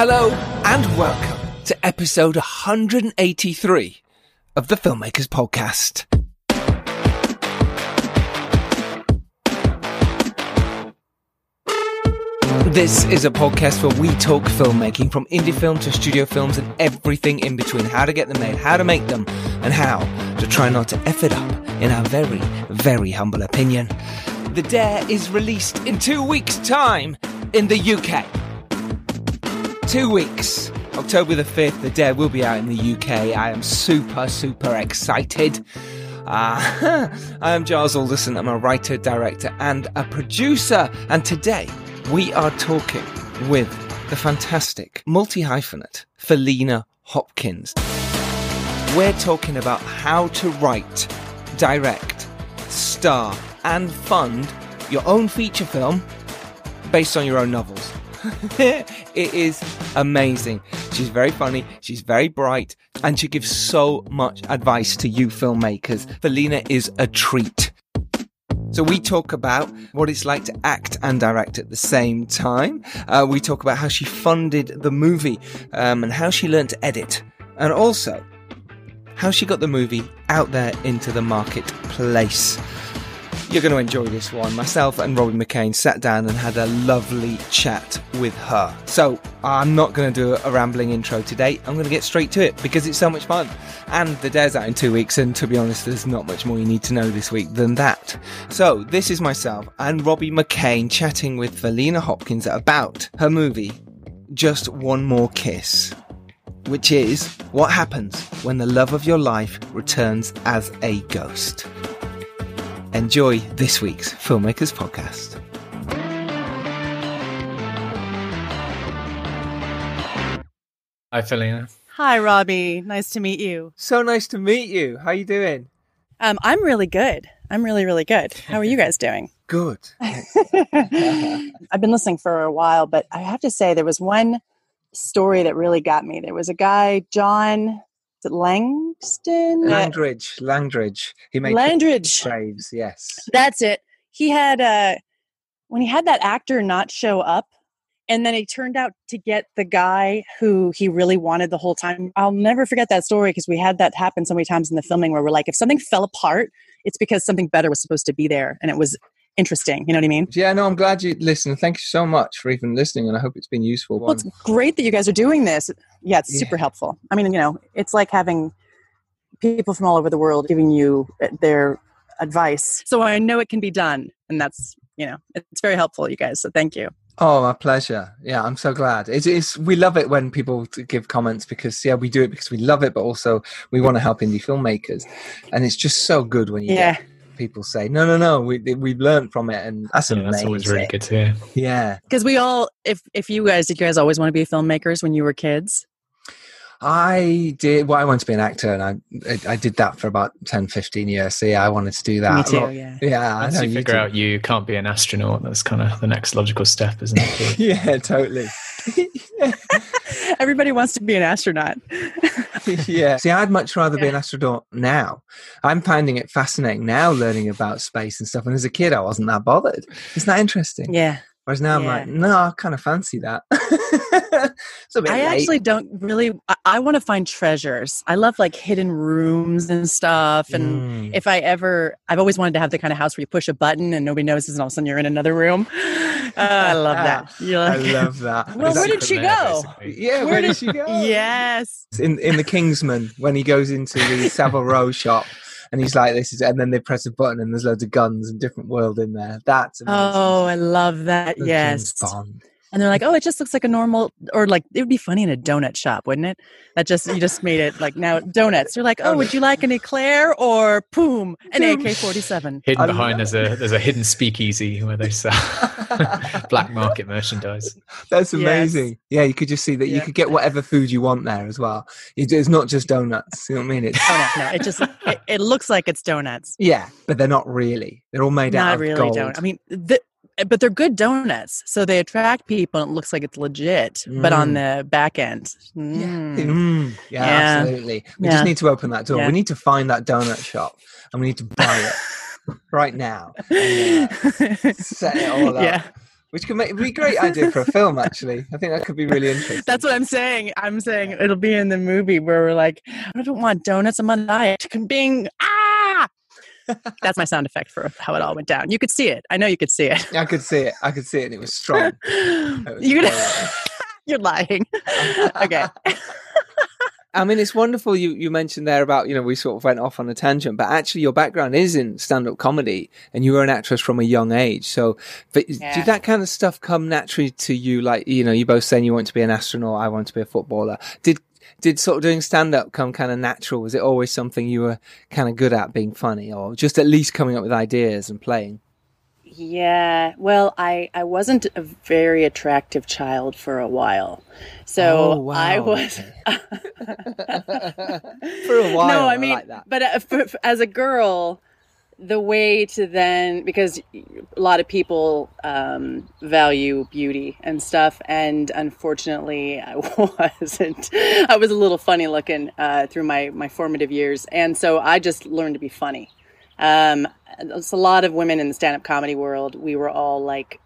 Hello and welcome to episode 183 of the Filmmakers Podcast. This is a podcast where we talk filmmaking from indie film to studio films and everything in between. How to get them made, how to make them, and how to try not to F it up, in our very, very humble opinion. The Dare is released in two weeks' time in the UK. Two weeks. October the 5th, The Dare will be out in the UK. I am super, super excited. Uh, I am Giles Alderson. I'm a writer, director, and a producer. And today we are talking with the fantastic multi hyphenate Faleena Hopkins. We're talking about how to write, direct, star, and fund your own feature film based on your own novels. it is amazing. She's very funny, she's very bright, and she gives so much advice to you filmmakers. Faleena is a treat. So we talk about what it's like to act and direct at the same time. Uh, we talk about how she funded the movie um, and how she learned to edit, and also how she got the movie out there into the marketplace. You're going to enjoy this one. Myself and Robbie McKane sat down and had a lovely chat with her. So I'm not going to do a rambling intro today. I'm going to get straight to it because it's so much fun. And the dare's out in two weeks, and to be honest, there's not much more you need to know this week than that. So this is myself and Robbie McKane chatting with Faleena Hopkins about her movie, Just One More Kiss which is what happens when the love of your life returns as a ghost. Enjoy this week's Filmmakers Podcast. Hi, Faleena. Hi, Robbie. Nice to meet you. So nice to meet you. How you doing? Um, I'm really good. I'm really, really good. How are you guys doing? Good. I've been listening for a while, but I have to say there was one story that really got me. There was a guy, John is it Langston, Langridge, Langridge. He made Landridge. Braves, yes. That's it. He had uh, when he had that actor not show up, and then he turned out to get the guy who he really wanted the whole time. I'll never forget that story because we had that happen so many times in the filming where we're like, if something fell apart, it's because something better was supposed to be there, and it was interesting. You know what I mean? Yeah, no, I'm glad you listened. Thank you so much for even listening, and I hope it's been useful. Well, it's great that you guys are doing this. Yeah, it's Yeah. super helpful. I mean, you know, it's like having people from all over the world giving you uh, their advice. So I know it can be done, and that's you know, it's very helpful, you guys. So thank you. Oh, my pleasure. Yeah, I'm so glad. It's, it's we love it when people give comments because yeah, we do it because we love it, but also we want to help indie filmmakers, and it's just so good when you Yeah. get people say, "No, no, no, we we've learned from it," and that's Yeah, that's always really good to hear. Yeah, Because we all, if if you guys, did you guys always want to be filmmakers when you were kids? I did. Well, I wanted to be an actor, and I I, I did that for about 10, 15 years. So yeah, I wanted to do that. Me too. lot- Yeah. Yeah, I know you figure do. out you can't be an astronaut, that's kind of the next logical step, isn't it? yeah, totally. Everybody wants to be an astronaut. yeah. See, I'd much rather be an astronaut now. I'm finding it fascinating now learning about space and stuff. And as a kid, I wasn't that bothered. Isn't that interesting? yeah. Whereas now I'm like, no, I kind of fancy that. it's I late. actually don't really. I, I want to find treasures. I love like hidden rooms and stuff. And Mm. if I ever, I've always wanted to have the kind of house where you push a button and nobody notices, and all of a sudden you're in another room. I love that. You're I love that. Well, Is where did she go? basically. yeah, where, where did did- she go? yes. in in the Kingsman when he goes into the Savile Row shop and he's like, "This is," and then they press a button and there's loads of guns and different world in there. That's amazing. Oh, I love that. James Yes. Bond. And they're like, oh, it just looks like a normal, or like it would be funny in a donut shop, wouldn't it? That just you just made it like now donuts. You're like, oh, would you like an eclair or boom, an AK forty seven? Hidden behind there's a there's a hidden speakeasy where they sell black market merchandise. That's Yes. amazing. Yeah, you could just see that you could get whatever food you want there as well. It's not just donuts. You know what I mean? It's Oh no, no, it just it, it looks like it's donuts. yeah, but they're not really. They're all made out Not of really gold. donut. I mean, the, but they're good donuts, so they attract people. and It looks like it's legit, but on the back end, Yeah, mm. Mm, yeah, Yeah. absolutely. We Yeah. just need to open that door. Yeah. We need to find that donut shop and we need to buy it right now. And, uh, set it all up. Yeah, which could make be a great idea for a film. Actually, I think that could be really interesting. That's what I'm saying. I'm saying it'll be in the movie where we're like, I don't want donuts. I'm on a diet. Being ah. That's my sound effect for how it all went down. You could see it. I know you could see it. I could see it. I could see it. and It was strong. It was you could, horrible. you're lying. okay. I mean, it's wonderful. You you mentioned there about you know we sort of went off on a tangent, but actually your background is in stand up comedy, and you were an actress from a young age. So, but Yeah. did that kind of stuff come naturally to you? Like you know, you both saying you want to be an astronaut, I want to be a footballer. Did did sort of doing stand up come kind of natural? Was it always something you were kind of good at, being funny, or just at least coming up with ideas and playing? Yeah. Well, I I wasn't a very attractive child for a while, so Oh, wow. I was. For a while, no, I I mean, like that. but uh, for, for- as a girl, the way to then because a lot of people um, value beauty and stuff, and unfortunately, I wasn't. I was a little funny looking uh, through my my formative years, and so I just learned to be funny. Um, it's a lot of women in the stand-up comedy world. We were all like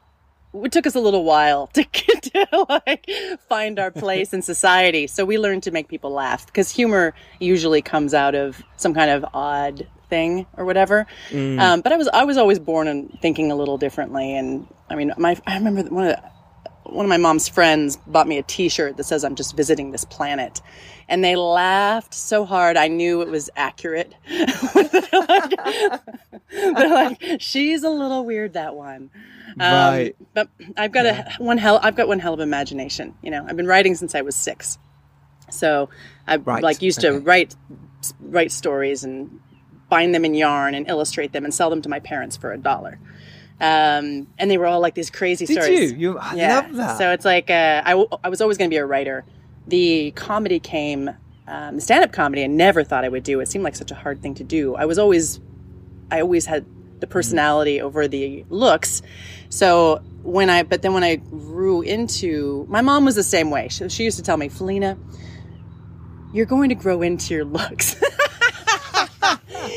it took us a little while to get to like find our place in society. So we learned to make people laugh because humor usually comes out of some kind of odd thing or whatever. Um, but I was I was always born and thinking a little differently. And I mean, my I remember one of the, one of my mom's friends bought me a T-shirt that says "I'm just visiting this planet," and they laughed so hard I knew it was accurate. they're, like, they're like, "She's a little weird, that one." Um, Right. But I've got a one hell. I've got one hell of imagination. You know, I've been writing since I was six, so I Right, like used to okay. write write stories and bind them in yarn and illustrate them and sell them to my parents for a dollar. Um, and they were all like these crazy Did stories. you? You? I love that. So it's like uh, I, w- I was always going to be a writer. The comedy came, um, stand up comedy. I never thought I would do. It seemed like such a hard thing to do. I was always, I always had the personality over the looks. So when I, but then when I grew into, my mom was the same way. She, she used to tell me, Faleena, you're going to grow into your looks.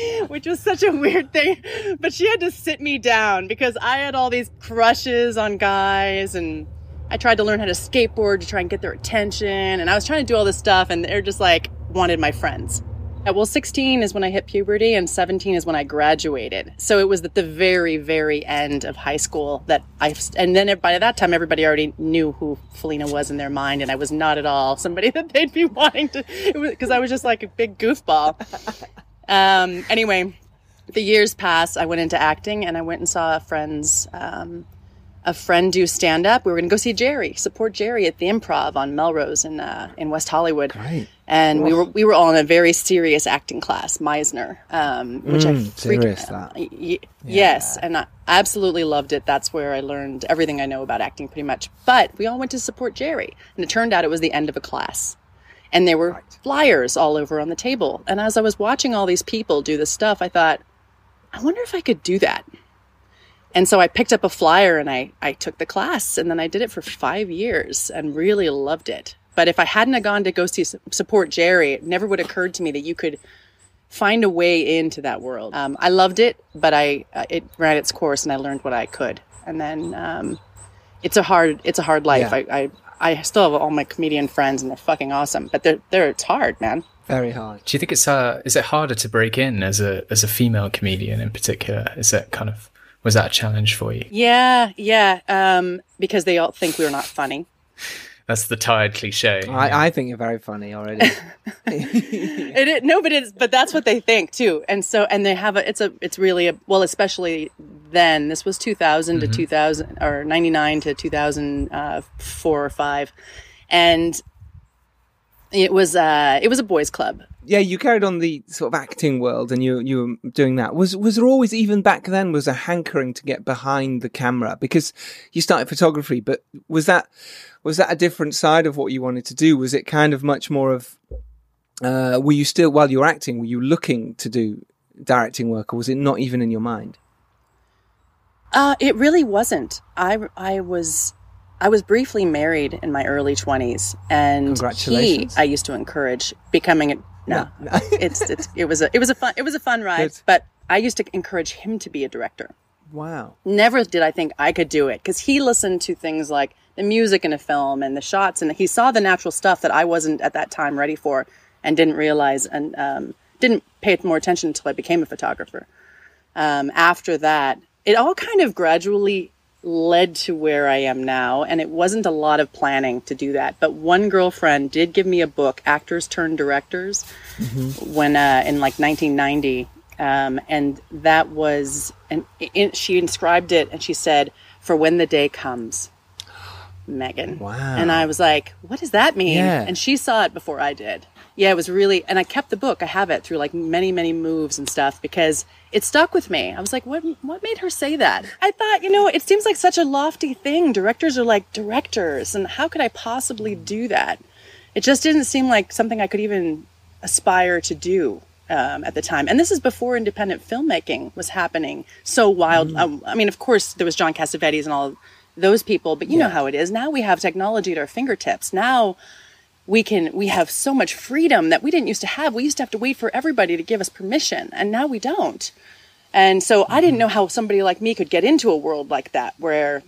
Which was such a weird thing. But she had to sit me down because I had all these crushes on guys and I tried to learn how to skateboard to try and get their attention. And I was trying to do all this stuff and they're just like wanted my friends. Uh, Well, 16 is when I hit puberty and 17 is when I graduated. So it was at the very, very end of high school that I, and then by that time, everybody already knew who Faleena was in their mind. And I was not at all somebody that they'd be wanting to, because I was just like a big goofball. Um, anyway, the years passed. I went into acting and I went and saw a friend's, um, a friend do stand up. We were going to go see Jerry, support Jerry at the Improv on Melrose in uh, in West Hollywood. Great. And we were we were all in a very serious acting class, Meisner, um, which I Mm, freak- serious, that. y- y- Yes, and I absolutely loved it. That's where I learned everything I know about acting, pretty much. But we all went to support Jerry, and it turned out it was the end of a class, and there were flyers all over on the table. And as I was watching all these people do this stuff, I thought, I wonder if I could do that. And so I picked up a flyer and I, I took the class and then I did it for five years and really loved it. But if I hadn't have gone to go see support Jerry, it never would have occurred to me that you could find a way into that world. Um, I loved it, but I uh, it ran its course and I learned what I could. And then um, it's a hard it's a hard life. Yeah. I, I I still have all my comedian friends and they're fucking awesome, but they're they're it's hard, man. Very hard. Do you think it's uh, is it harder to break in as a as a female comedian in particular? Is that kind of was that a challenge for you? Yeah, yeah. Um, because they all think we're not funny. That's the tired cliche. I, I think you're very funny already. It, it no, but it's but that's what they think too, and so and they have a it's a it's really a well, especially then. This was two thousand to two thousand or ninety nine to two thousand uh, or five, and it was uh it was a boys' club. Yeah, you carried on the sort of acting world, and you you were doing that. Was was there always even back then was a hankering to get behind the camera because you started photography, but was that was that a different side of what you wanted to do? Was it kind of much more of uh, were you still while you were acting? Were you looking to do directing work, or was it not even in your mind? Uh, it really wasn't. I I was. I was briefly married in my early 20s and he I used to encourage becoming a no, it's, it's it was a it was a fun it was a fun ride Good. but I used to encourage him to be a director Wow. Never did I think I could do it because he listened to things like the music in a film and the shots, and he saw the natural stuff that I wasn't at that time ready for and didn't realize and um, didn't pay more attention until I became a photographer. Um, after that, it all kind of gradually led to where I am now, and it wasn't a lot of planning to do that. But one girlfriend did give me a book, Actors Turn Directors, when uh, in like 1990, um, and that was and she inscribed it, and she said, "For when the day comes." Megan. Wow. And I was like, what does that mean? Yeah. And she saw it before I did. Yeah, it was really, and I kept the book. I have it through like many, many moves and stuff because it stuck with me. I was like, what, what made her say that? I thought, you know, it seems like such a lofty thing. Directors are like directors, and how could I possibly do that? It just didn't seem like something I could even aspire to do um, at the time. And this is before independent filmmaking was happening so wild. Um, I mean, of course, there was John Cassavetes and all those people, but you know how it is. Now we have technology at our fingertips. Now we can we have so much freedom that we didn't used to have. We used to have to wait for everybody to give us permission, and now we don't. And so I didn't know how somebody like me could get into a world like that where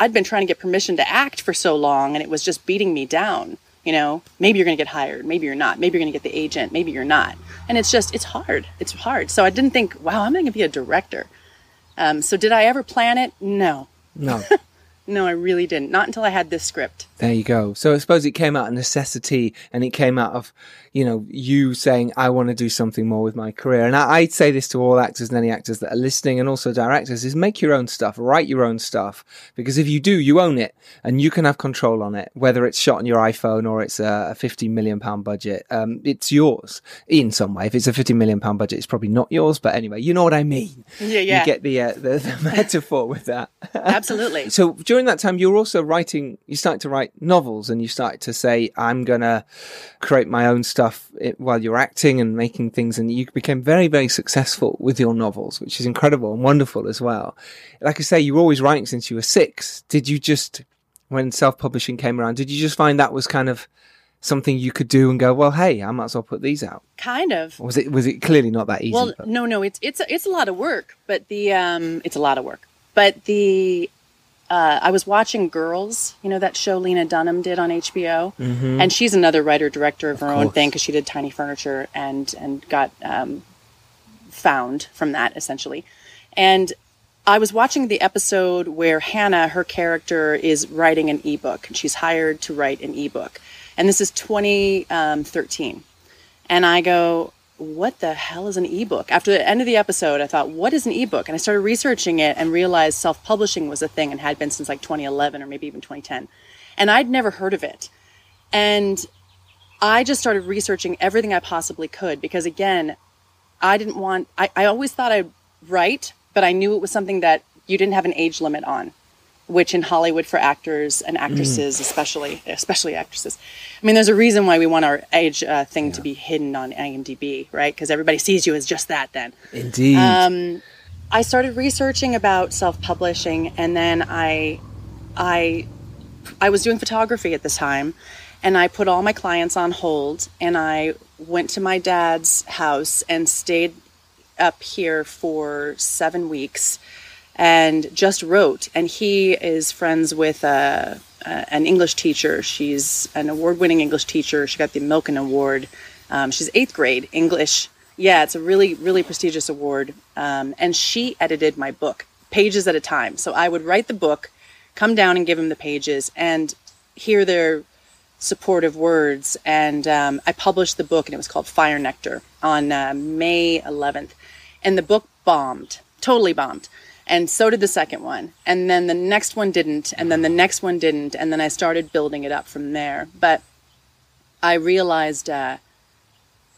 I'd been trying to get permission to act for so long and it was just beating me down. You know, maybe you're going to get hired, maybe you're not. Maybe you're going to get the agent, maybe you're not. And it's just it's hard. It's hard. So I didn't think, wow, I'm going to be a director. Um, so did I ever plan it? No. No. No, I really didn't. Not until I had this script. There you go. So I suppose it came out of necessity and it came out of, you know, you saying, I want to do something more with my career. And I, I'd say this to all actors and any actors that are listening and also directors is make your own stuff, write your own stuff. Because if you do, you own it and you can have control on it, whether it's shot on your iPhone or it's a, a 50 million pound budget. Um, it's yours in some way. If it's a 50 million pound budget, it's probably not yours. But anyway, you know what I mean. Yeah, yeah. You get the, uh, the, the metaphor with that. Absolutely. So during that time, you were also writing. You started to write novels, and you started to say, "I'm gonna create my own stuff while you're acting and making things." And you became very, very successful with your novels, which is incredible and wonderful as well. Like I say, you were always writing since you were six. Did you just, when self-publishing came around, did you just find that was kind of something you could do and go, "Well, hey, I might as well put these out"? Kind of. Or was it was it clearly not that easy? Well, but- no, no, it's it's a, it's a lot of work, but the um, it's a lot of work. But the uh, I was watching Girls, you know that show Lena Dunham did on HBO, and she's another writer director of her own thing because she did Tiny Furniture and and got um, found from that essentially. And I was watching the episode where Hannah, her character, is writing an ebook, and she's hired to write an ebook, and this is 2013. And I go, what the hell is an ebook? After the end of the episode, I thought, what is an ebook? And I started researching it and realized self publishing was a thing and had been since like 2011 or maybe even 2010. And I'd never heard of it. And I just started researching everything I possibly could because, again, I didn't want, I, I always thought I'd write, but I knew it was something that you didn't have an age limit on which in Hollywood for actors and actresses, especially especially actresses. I mean, there's a reason why we want our age uh, thing to be hidden on IMDb, right? Because everybody sees you as just that. Then Indeed. um, I started researching about self-publishing, and then I, I, I was doing photography at the time, and I put all my clients on hold, and I went to my dad's house and stayed up here for seven weeks and just wrote. And he is friends with uh, uh, an English teacher. She's an award winning English teacher. She got the Milken Award. Um, she's eighth grade English. Yeah, it's a really, really prestigious award. Um, and she edited my book, pages at a time. So I would write the book, come down and give him the pages, and hear their supportive words. And um, I published the book, and it was called Fire Nectar on uh, May 11th. And the book bombed, totally bombed. And so did the second one. And then the next one didn't. And then the next one didn't. And then I started building it up from there. But I realized uh,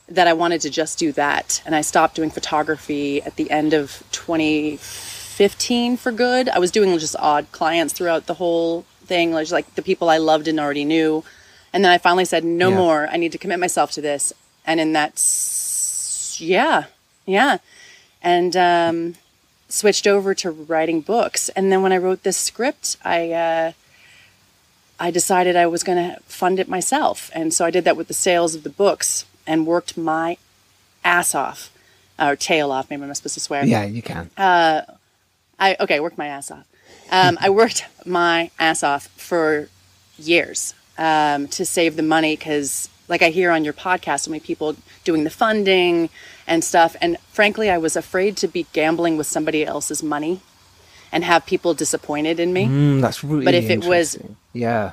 that I wanted to just do that. And I stopped doing photography at the end of 2015 for good. I was doing just odd clients throughout the whole thing, like, like the people I loved and already knew. And then I finally said, no Yeah. more. I need to commit myself to this. And in that, yeah, yeah. And um, switched over to writing books. And then when I wrote this script, I uh, I decided I was going to fund it myself, and so I did that with the sales of the books and worked my ass off, or tail off. Maybe I'm not supposed to swear. yeah, you can. uh, I okay, worked my ass off. Um, I worked my ass off for years um, to save the money because, like I hear on your podcast, so many people doing the funding and stuff. And frankly, I was afraid to be gambling with somebody else's money and have people disappointed in me. Mm, that's really. But if it was- yeah,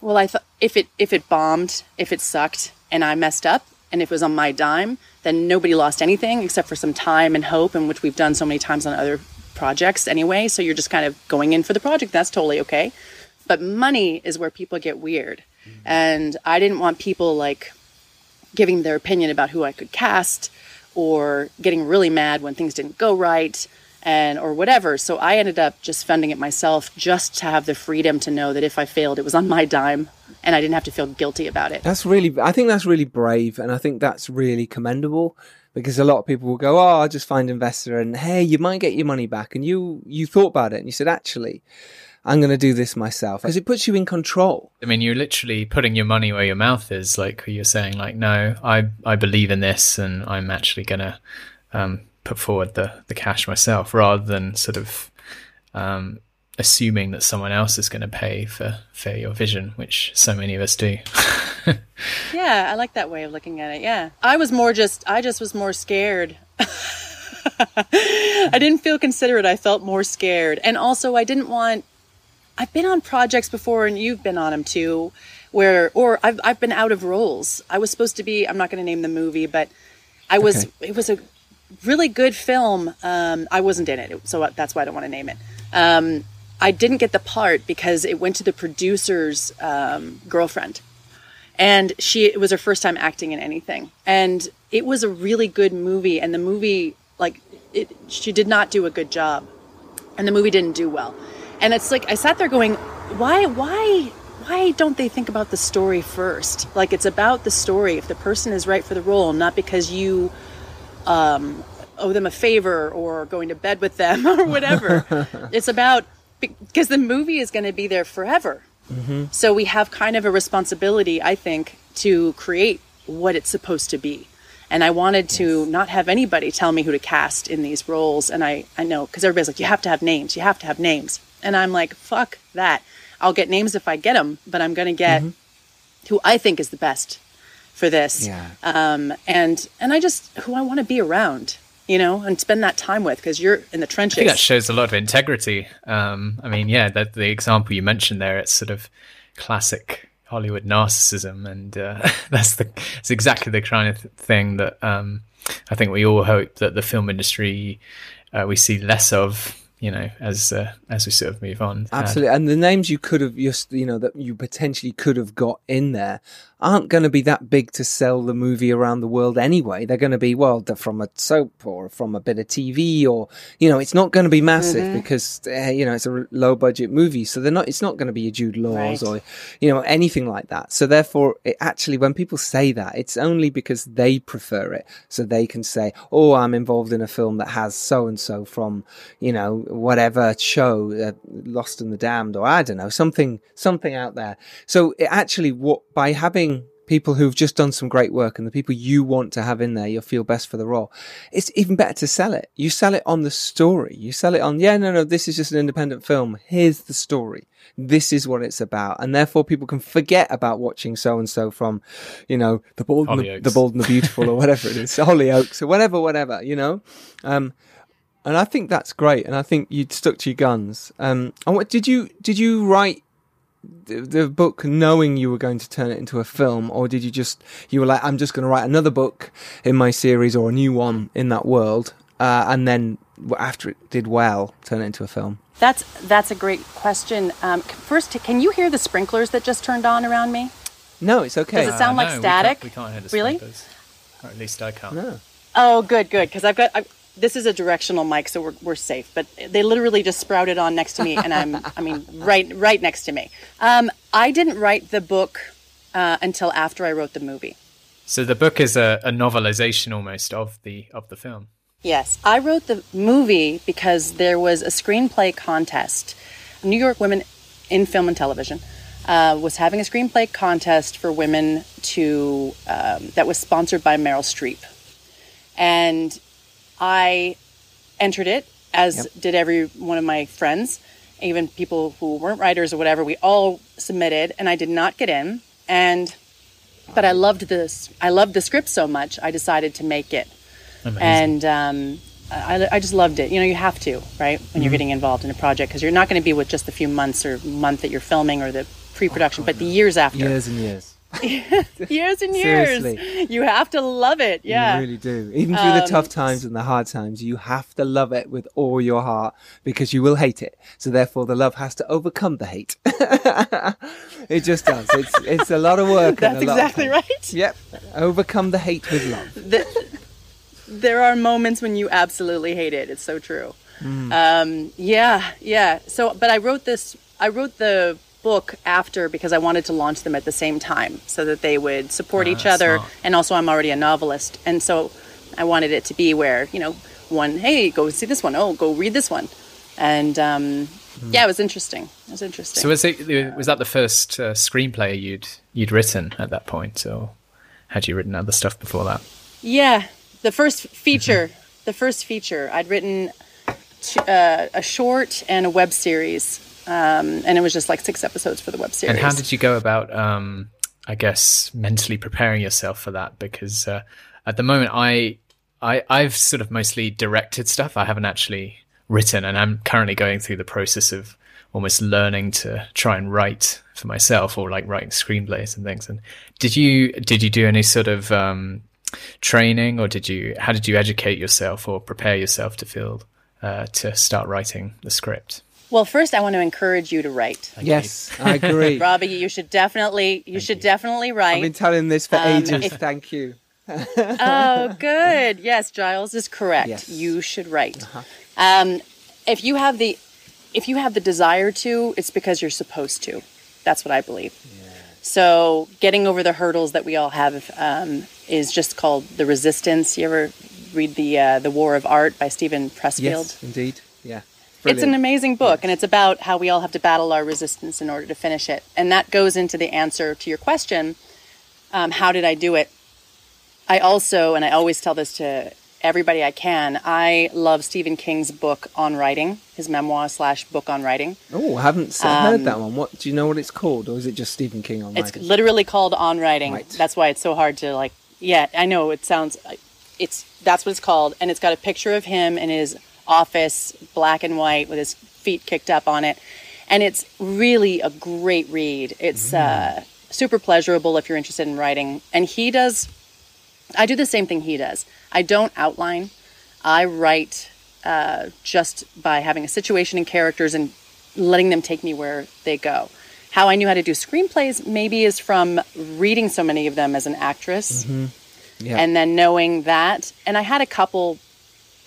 Well, I thought if it if it bombed, if it sucked, and I messed up, and if it was on my dime, then nobody lost anything except for some time and hope, and which we've done so many times on other projects anyway. So you're just kind of going in for the project. That's totally okay. But money is where people get weird, and I didn't want people like giving their opinion about who I could cast or getting really mad when things didn't go right and or whatever. So I ended up just funding it myself just to have the freedom to know that if I failed it was on my dime and I didn't have to feel guilty about it. that's really. I think that's really brave, and I think that's really commendable because a lot of people will go, "Oh, I'll just find investor," and hey, you might get your money back, and you you thought about it and you said, "Actually, I'm going to do this myself," because it puts you in control. I mean, you're literally putting your money where your mouth is. Like you're saying, like, no, I I believe in this, and I'm actually gonna um, put forward the the cash myself, rather than sort of um, assuming that someone else is going to pay for for your vision, which so many of us do. Yeah, I like that way of looking at it. Yeah. I was more just I just was more scared. I didn't feel considerate. I felt more scared. And also I didn't want I've been on projects before and you've been on them too where or I've I've been out of roles. I was supposed to be I'm not going to name the movie, but I was Okay. it was a really good film. Um, I wasn't in it, so that's why I don't want to name it. Um, I didn't get the part because it went to the producer's um, girlfriend, and she it was her first time acting in anything, and it was a really good movie. And the movie, like, it, she did not do a good job, and the movie didn't do well. And it's like I sat there going, why, why, why don't they think about the story first? Like it's about the story. If the person is right for the role, not because you um, owe them a favor or going to bed with them or whatever. it's about because the movie is going to be there forever. So we have kind of a responsibility, I think, to create what it's supposed to be. And I wanted to not have anybody tell me who to cast in these roles. And I, I know, because everybody's like, you have to have names, you have to have names. And I'm like, fuck that. I'll get names if I get them, but I'm going to get who I think is the best for this Yeah. um, and and I just who I want to be around, you know, and spend that time with because you're in the trenches. I think that shows a lot of integrity. Um, I mean, yeah, that the example you mentioned there, it's sort of classic Hollywood narcissism, and uh, that's the it's exactly the kind of th- thing that um, I think we all hope that the film industry uh, we see less of. You know, as uh, as we sort of move on. Uh, Absolutely, and the names you could have just you know that you potentially could have got in there aren't going to be that big to sell the movie around the world anyway. They're going to be well they're from a soap or from a bit of TV or you know it's not going to be massive because uh, you know it's a low budget movie, so they're not. It's not going to be a Jude Laws Right. or you know anything like that. So therefore, it actually when people say that, it's only because they prefer it, so they can say, "Oh, I'm involved in a film that has so and so from you know whatever show, uh, Lost and the Damned, or I don't know something something out there." So it actually, what by having people who've just done some great work and the people you want to have in there, you'll feel best for the role. It's even better to sell it. You sell it on the story. You sell it on, yeah, no, no, this is just an independent film. Here's the story. This is what it's about. And therefore people can forget about watching so and so from, you know, the bold, and the, the bold and the beautiful or whatever it is, Hollyoaks or whatever, whatever, you know? Um, and I think that's great. And I think you stuck to your guns. Um, and what did you, did you write the, the book knowing you were going to turn it into a film or did you just you were like i'm just going to write another book in my series or a new one in that world uh, and then after it did well turn it into a film That's that's a great question. Um, first, can you hear the sprinklers that just turned on around me? no it's okay Does it sound like no, we static? can't- We can't, hear the Really? sprinklers. Or at least I can't. no Oh, good, good. Because I've got I, this is a directional mic, so we're we're safe. But they literally just sprouted on next to me, and I'm I mean right right next to me. Um, I didn't write the book uh, until after I wrote the movie. So the book is a, a novelization almost of the of the film. Yes, I wrote the movie because there was a screenplay contest. New York Women in Film and Television uh, was having a screenplay contest for women to um, that was sponsored by Meryl Streep, and I entered it as Yep. did every one of my friends, even people who weren't writers or whatever. We all submitted, and I did not get in. And but I loved this. I loved the script so much. I decided to make it, Amazing. and um, I, I just loved it. You know, you have to, right, when you're getting involved in a project because you're not going to be with just the few months or month that you're filming or the pre-production, but the years after, Years and years. years and years. Seriously. You have to love it. Yeah. You really do. Even through the Um, tough times and the hard times, you have to love it with all your heart because you will hate it. So therefore, the love has to overcome the hate. it just does. It's it's a lot of work. and That's a lot of exactly right. Yep. Overcome the hate with love. the, there are moments when you absolutely hate it. It's so true. Mm. Um, yeah, yeah. So, but I wrote this. I wrote the book after because I wanted to launch them at the same time so that they would support Ah, each other. smart. And also, I'm already a novelist, and so I wanted it to be where you know, one, hey, go see this one. Oh, go read this one. And um, Hmm. yeah, it was interesting. It was interesting. So was it was that the first uh, screenplay you'd you'd written at that point, or had you written other stuff before that? Yeah, the first feature, the first feature, I'd written t- uh, a short and a web series, um, and it was just like six episodes for the web series. And how did you go about, um, I guess, mentally preparing yourself for that? Because uh, at the moment, I, I, I've sort of mostly directed stuff. I haven't actually written, and I'm currently going through the process of almost learning to try and write for myself, or like writing screenplays and things. And did you did you do any sort of um, training, or did you how did you educate yourself or prepare yourself to feel uh, to start writing the script? Well, first, I want to encourage you to write. Yes, I agree. Robbie, you should definitely, you should definitely write. I've been telling this for Um, ages. if- Thank you. oh, good. Yes, Giles is correct. Yes. You should write. Um, if you have the, if you have the desire to, it's because you're supposed to. That's what I believe. So getting over the hurdles that we all have um, is just called the resistance. You ever read the uh, the War of Art by Steven Pressfield? Yes, indeed. Yeah. It's an amazing book, and it's about how we all have to battle our resistance in order to finish it. And that goes into the answer to your question um, how did I do it? I also, and I always tell this to everybody I can, I love Stephen King's book on writing, his memoir slash book on writing. Oh, I haven't heard that one. What do you know what it's called, or is it just Stephen King on Um, It's writing? literally called On Writing. Right. That's why it's so hard to like. Yeah, I know it sounds. It's that's what it's called, and it's got a picture of him and his office, black and white, with his feet kicked up on it, and it's really a great read. It's uh, super pleasurable if you're interested in writing, and he does. I do the same thing he does. I don't outline. I write uh, just by having a situation and characters and letting them take me where they go. How I knew how to do screenplays maybe is from reading so many of them as an actress yeah. and then knowing that. And I had a couple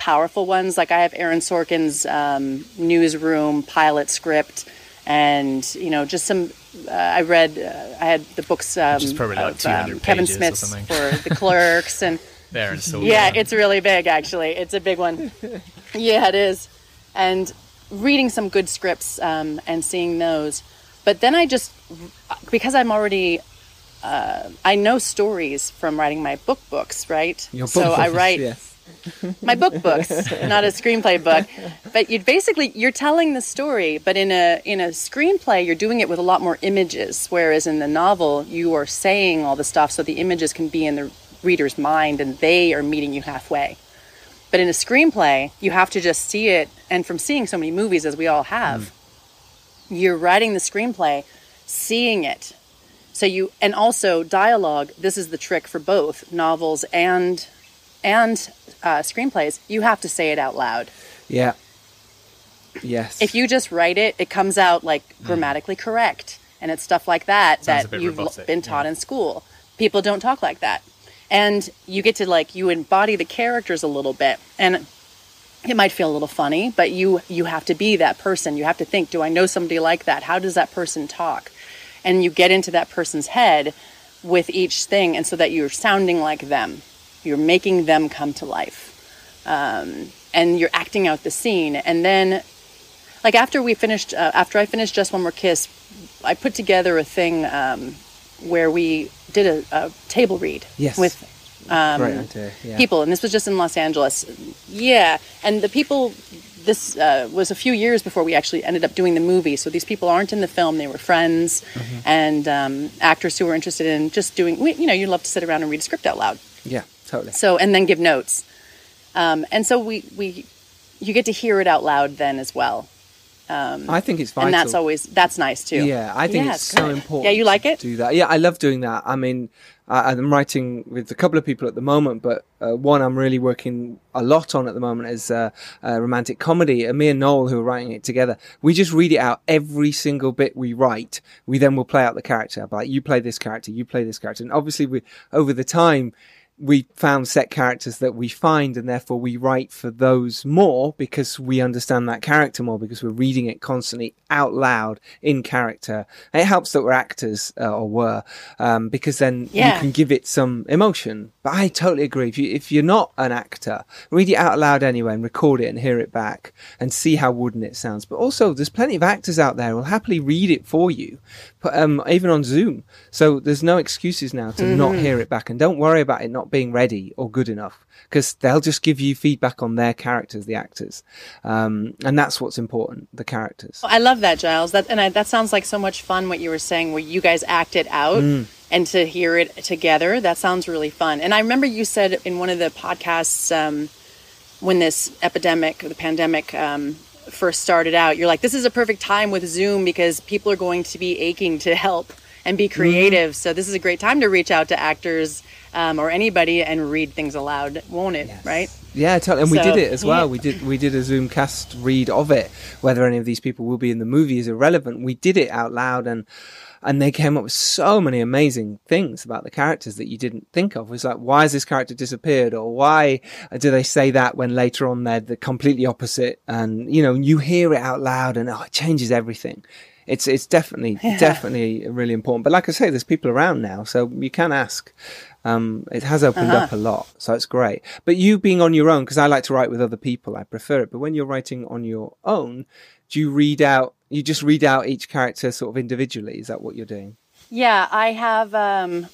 powerful ones. Like I have Aaron Sorkin's um, newsroom pilot script, and you know, just some. Uh, I read. Uh, I had the books. Um, is probably like of, 200 Kevin pages or Smith's something. for the Clerks, and There and so yeah, it's really big. Actually, it's a big one. yeah, it is. And reading some good scripts um, and seeing those, but then I just because I'm already. Uh, I know stories from writing my book books, right? Your so book I write Yes. My book books, not a screenplay book. But you basically you're telling the story, but in a in a screenplay you're doing it with a lot more images, whereas in the novel you are saying all the stuff so the images can be in the reader's mind and they are meeting you halfway. But in a screenplay, you have to just see it and from seeing so many movies as we all have, mm. you're writing the screenplay, seeing it. So you and also dialogue, this is the trick for both novels and and uh, screenplays, you have to say it out loud. Yeah. Yes. If you just write it, it comes out like grammatically correct, and it's stuff like that Sounds that you've l- robotic, been taught yeah. in school. People don't talk like that, and you get to like you embody the characters a little bit, and it might feel a little funny, but you you have to be that person. You have to think, do I know somebody like that? How does that person talk? And you get into that person's head with each thing, and so that you're sounding like them. You're making them come to life, um, and you're acting out the scene. And then, like after we finished, uh, after I finished Just One More Kiss, I put together a thing um, where we did a, a table read Yes. with um, idea. Yeah. people, and this was just in Los Angeles. Yeah, and the people this uh, was a few years before we actually ended up doing the movie. So these people aren't in the film; they were friends Mm-hmm. and um, actors who were interested in just doing. You know, you love to sit around and read a script out loud. Yeah, totally. So and then give notes. Um, and so we we you get to hear it out loud then as well, I think it's vital. and that's always that's nice too. Yeah, I think Yeah, it's so important. Yeah, you like it? Do that? Yeah, I love doing that. I mean, I, I'm writing with a couple of people at the moment, but uh, one I'm really working a lot on at the moment is uh, a romantic comedy. Me and Noel, who are writing it together, we just read it out every single bit we write. We then will play out the character. Like you play this character, you play this character, and obviously we over the time we found set characters that we find and therefore we write for those more because we understand that character more because we're reading it constantly out loud in character and it helps that we're actors uh, or were um, because then Yeah. you can give it some emotion but i totally agree. If, you, if you're not an actor read it out loud anyway and record it and hear it back and see how wooden it sounds. But also there's plenty of actors out there who will happily read it for you but, um, even on zoom. So there's no excuses now to not hear it back. And don't worry about it not being ready or good enough because they'll just give you feedback on their characters the actors um, and that's what's important the characters I love that, Giles. That and I, that sounds like so much fun. What you were saying, where you guys act it out Mm. and to hear it together, that sounds really fun. And I remember you said in one of the podcasts um, when this epidemic, the pandemic, um, first started out, you're like, "This is a perfect time with Zoom because people are going to be aching to help and be creative. So this is a great time to reach out to actors um, or anybody and read things aloud, won't it? Right? Yeah, totally. And we did it as well. yeah. We did we did a Zoom cast read of it. Whether any of these people will be in the movie is irrelevant. We did it out loud and and they came up with so many amazing things about the characters that you didn't think of. It was like, why has this character disappeared? Or why do they say that when later on they're the completely opposite? And, you know, you hear it out loud and oh, it changes everything. It's, it's definitely, definitely really important. But like I say, there's people around now, so you can ask. Um, it has opened up a lot, so it's great. But you being on your own, because I like to write with other people, I prefer it. But when you're writing on your own, do you read out? You just read out each character sort of individually. Is that what you're doing? Yeah, I have. Um,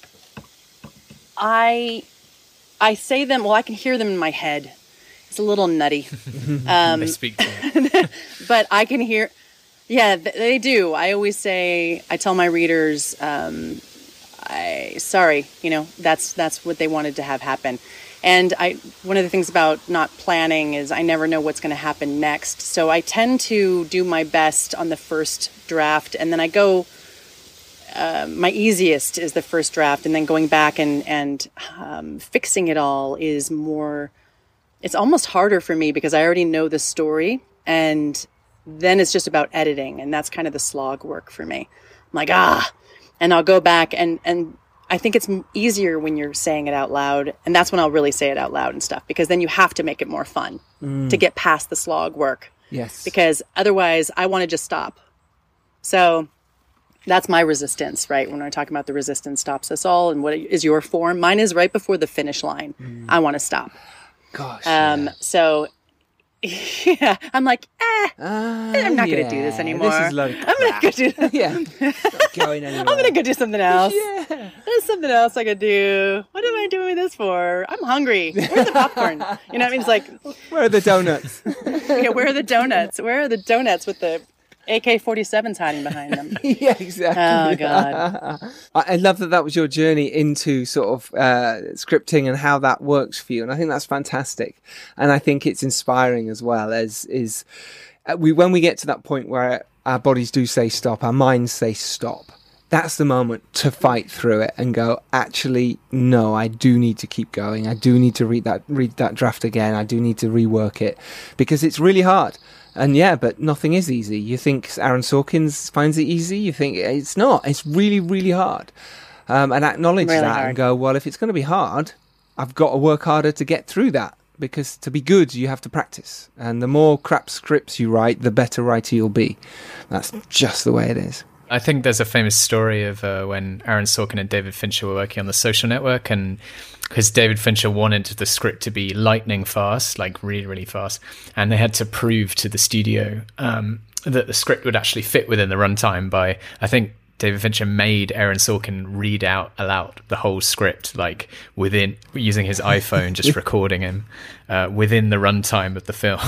I I say them. Well, I can hear them in my head. It's a little nutty, um, they speak to but I can hear. Yeah, they do. I always say. I tell my readers. Um, I sorry, you know that's that's what they wanted to have happen. And I one of the things about not planning is I never know what's going to happen next. So I tend to do my best on the first draft, and then I go my easiest is the first draft, and then going back and and um, fixing it all is more. It's almost harder for me because I already know the story, and then it's just about editing, and that's kind of the slog work for me. I'm like ah, and I'll go back and and I think it's easier when you're saying it out loud, and that's when I'll really say it out loud and stuff because then you have to make it more fun to get past the slog work Yes. because otherwise I want to just stop. So that's my resistance, right? When we're talking about the resistance stops us all and what is your form? Mine is right before the finish line. I want to stop. Gosh. Um, so yeah, I'm like, eh, Ah, I'm not going to do this anymore. This is a I'm going to go do. I'm yeah. Going anywhere. going to go do something else. Yeah. There's something else I could do. What am I doing this for? I'm hungry. Where's the popcorn? You know what I mean? It's like, Where are the donuts? yeah, where are the donuts? Where are the donuts with the AK-47s hiding behind them? yeah, exactly. Oh God. I love that that was your journey into sort of uh, scripting and how that works for you, and I think that's fantastic. And I think it's inspiring as well. As is uh, we when we get to that point where our bodies do say stop, our minds say stop. That's the moment to fight through it and go. Actually, no, I do need to keep going. I do need to read that read that draft again. I do need to rework it because it's really hard. And yeah, but nothing is easy. You think Aaron Sorkins finds it easy? You think it's not. It's really, really hard. Um, and acknowledge Really that hard. and go, well, if it's going to be hard, I've got to work harder to get through that. Because to be good, you have to practice. And the more crap scripts you write, the better writer you'll be. That's just the way it is. I think there's a famous story of uh, when Aaron Sorkin and David Fincher were working on the Social Network, and because David Fincher wanted the script to be lightning fast, like really, really fast, and they had to prove to the studio um, that the script would actually fit within the runtime by, I think. David Fincher made Aaron Sorkin read out aloud the whole script, like within using his iPhone, just recording him uh, within the runtime of the film,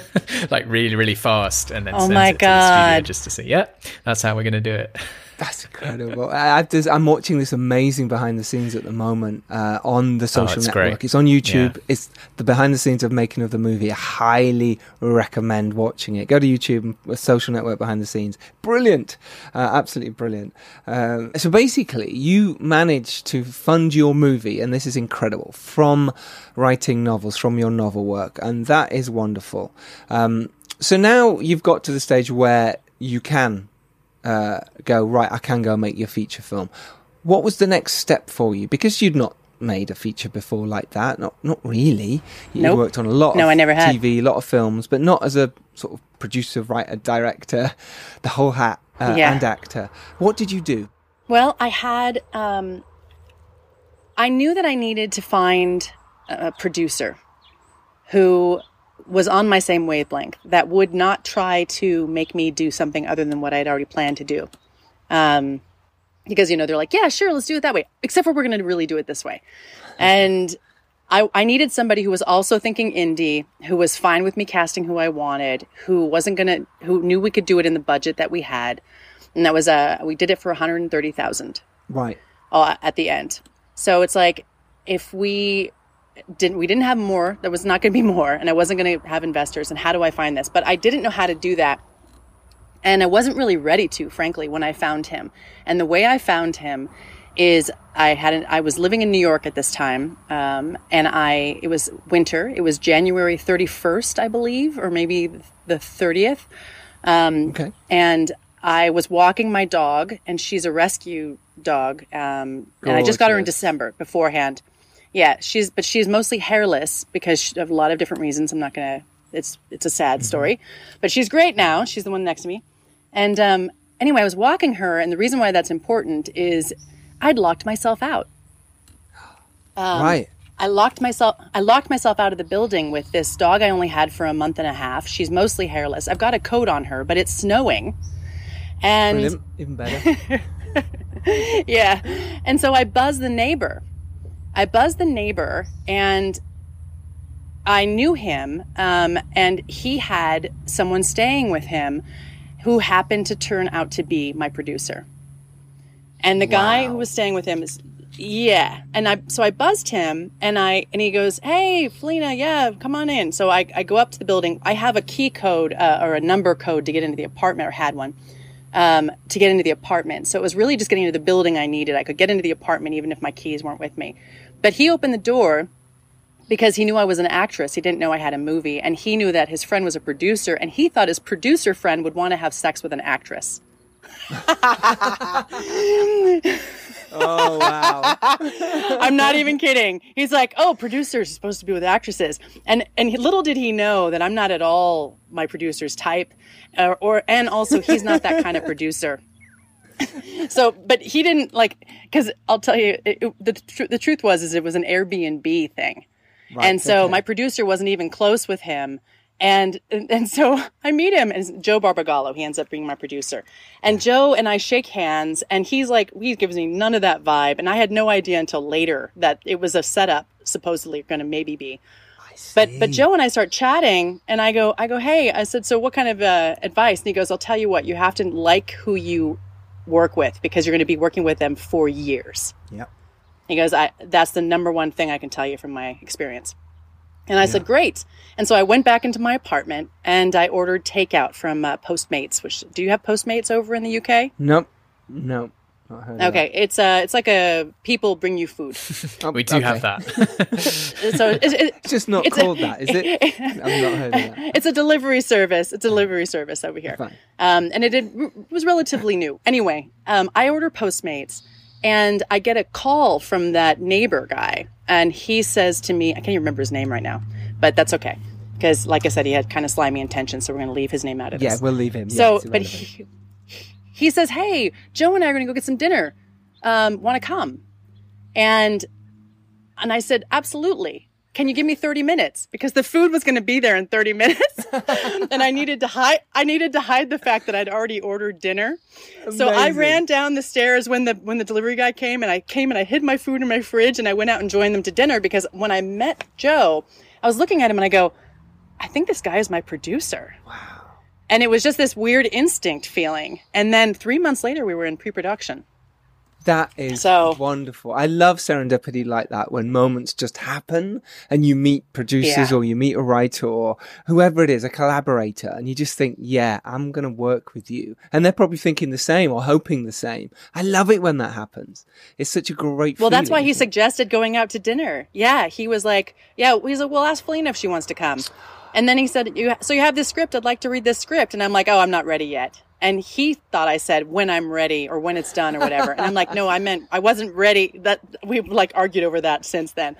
like really, really fast, and then Oh sends my it to the studio God. just to see. Yeah, that's how we're going to do it. That's incredible. I, I'm watching this amazing behind the scenes at the moment uh, on the social Oh, it's network. great. It's on YouTube. Yeah. It's the behind the scenes of making of the movie. I highly recommend watching it. Go to YouTube, uh, social network behind the scenes. Brilliant, uh, absolutely brilliant. Um, so basically, you managed to fund your movie, and this is incredible from writing novels, from your novel work, and that is wonderful. Um, so now you've got to the stage where you can uh, go right i can go make your feature film what was the next step for you because you'd not made a feature before like that not not really you Nope. worked on a lot No, of I never had. tv a lot of films but not as a sort of producer writer director the whole hat uh, Yeah. and actor what did you do Well, I had, um, I knew that I needed to find a producer who was on my same wavelength that would not try to make me do something other than what I'd already planned to do. Um, because, you know, they're like, yeah, sure, let's do it that way, except for we're going to really do it this way. And I, I needed somebody who was also thinking indie, who was fine with me casting who I wanted, who wasn't going to, who knew we could do it in the budget that we had. And that was, uh, we did it for 130,000 right uh, at the end. So it's like if we didn't we didn't have more, there was not going to be more, and I wasn't going to have investors. And how do I find this? But I didn't know how to do that, and I wasn't really ready to, frankly, when I found him. And the way I found him is I had an, I was living in New York at this time, um, and I it was winter. It was January thirty first, I believe, or maybe the thirtieth okay and I was walking my dog, and she's a rescue dog. Um, and I just got her in December beforehand. Yeah, she's but she's mostly hairless because she, of a lot of different reasons. I'm not gonna. It's it's a sad story, but she's great now. She's the one next to me, and um, anyway, I was walking her, and the reason why that's important is I'd locked myself out. Um, right I locked myself I locked myself out of the building with this dog I only had for a month and a half. She's mostly hairless. I've got a coat on her, but it's snowing. And brilliant even better yeah. And so I buzzed the neighbor. I buzzed the neighbor and I knew him um, and he had someone staying with him who happened to turn out to be my producer. And the guy who was staying with him is yeah. And I so I buzzed him and I and he goes, "Hey, Faleena, yeah, come on in." So I I go up to the building. I have a key code uh, or a number code to get into the apartment or had one um, to get into the apartment. So it was really just getting into the building I needed. I could get into the apartment even if my keys weren't with me. But he opened the door because he knew I was an actress. He didn't know I had a movie. And he knew that his friend was a producer. And he thought his producer friend would want to have sex with an actress. oh wow I'm not even kidding. He's like, "Oh, producers are supposed to be with actresses," and and he- little did he know that I'm not at all my producer's type, or, or and also he's not that kind of producer. so, but he didn't like because I'll tell you, it, it- the tr- the truth was is it was an Airbnb thing, and so okay. my producer wasn't even close with him. And, and and so I meet him, and Joe Barbagallo. He ends up being my producer, and Joe and I shake hands, and he's like, he gives me none of that vibe, and I had no idea until later that it was a setup, supposedly going to maybe be. But but Joe and I start chatting, and I go I go, hey, I said, so what kind of uh, advice? And he goes, I'll tell you what, you have to like who you work with because you're going to be working with them for years. Yep. He goes, I that's the number one thing I can tell you from my experience. And I said, great. And so I went back into my apartment and I ordered takeout from uh, Postmates. Which do you have Postmates over in the UK? nope nope not heard of Okay, it's uh, it's like a people bring you food. Oh, We do okay. have that. so it, it, it's just not It's a- called that is it i've not heard of that it's a delivery service. It's a delivery service over here. Fine. Um, and it, did, was relatively new. Anyway, um, I order Postmates and I get a call from that neighbor guy. And he says to me, I can't even remember his name right now, but that's okay. Because, like I said, he had kind of slimy intentions. So we're going to leave his name out of yeah this. Yeah, we'll leave him Yeah, so, it's but he, he says, Hey, Joe and I are going to go get some dinner. Um, Want to come? And and I said, absolutely. can you give me 30 minutes? Because the food was going to be there in 30 minutes. and I needed to hide, I needed to hide the fact that I'd already ordered dinner. So I ran down the stairs when the, when the delivery guy came and I came and I hid my food in my fridge and I went out and joined them to dinner because when I met Joe, I was looking at him and I go, I think this guy is my producer. Wow. And it was just this weird instinct feeling. And then three months later, we were in pre production. That is So- wonderful. I love serendipity like that when moments just happen and you meet producers Yeah. or you meet a writer or whoever it is, a collaborator, and you just think, yeah, I'm going to work with you. And they're probably thinking the same or hoping the same. I love it when that happens. It's such a great Well, that's why he suggested going out to dinner. Yeah, he was like, "Yeah." He's like, "Well, ask Faleena if she wants to come." And then he said, "You so you have this script? I'd like to read this script." And I'm like, "Oh, I'm not ready yet." And he thought I said when I'm ready or when it's done or whatever. And I'm like, "No, I meant I wasn't ready." That we've like argued over that since then.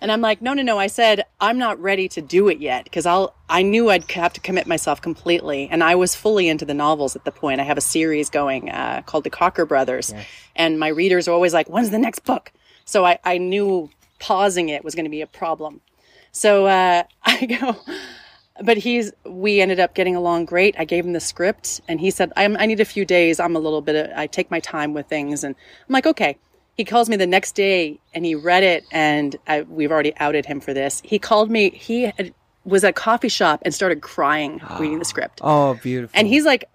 And I'm like, "No, no, no. I said I'm not ready to do it yet because I'll I knew I'd have to commit myself completely, and I was fully into the novels at the point. I have a series going uh, called the Cocker Brothers, and my readers are always like, "When's the next book?" So I, I knew pausing it was going to be a problem. So uh, I go, but he's, we ended up getting along great. I gave him the script and he said, I'm, I need a few days. I'm a little bit, I take my time with things. And I'm like, okay. He calls me the next day and he read it and I, we've already outed him for this. He called me, he had, was at a coffee shop and started crying reading the script. Oh, beautiful. And he's like,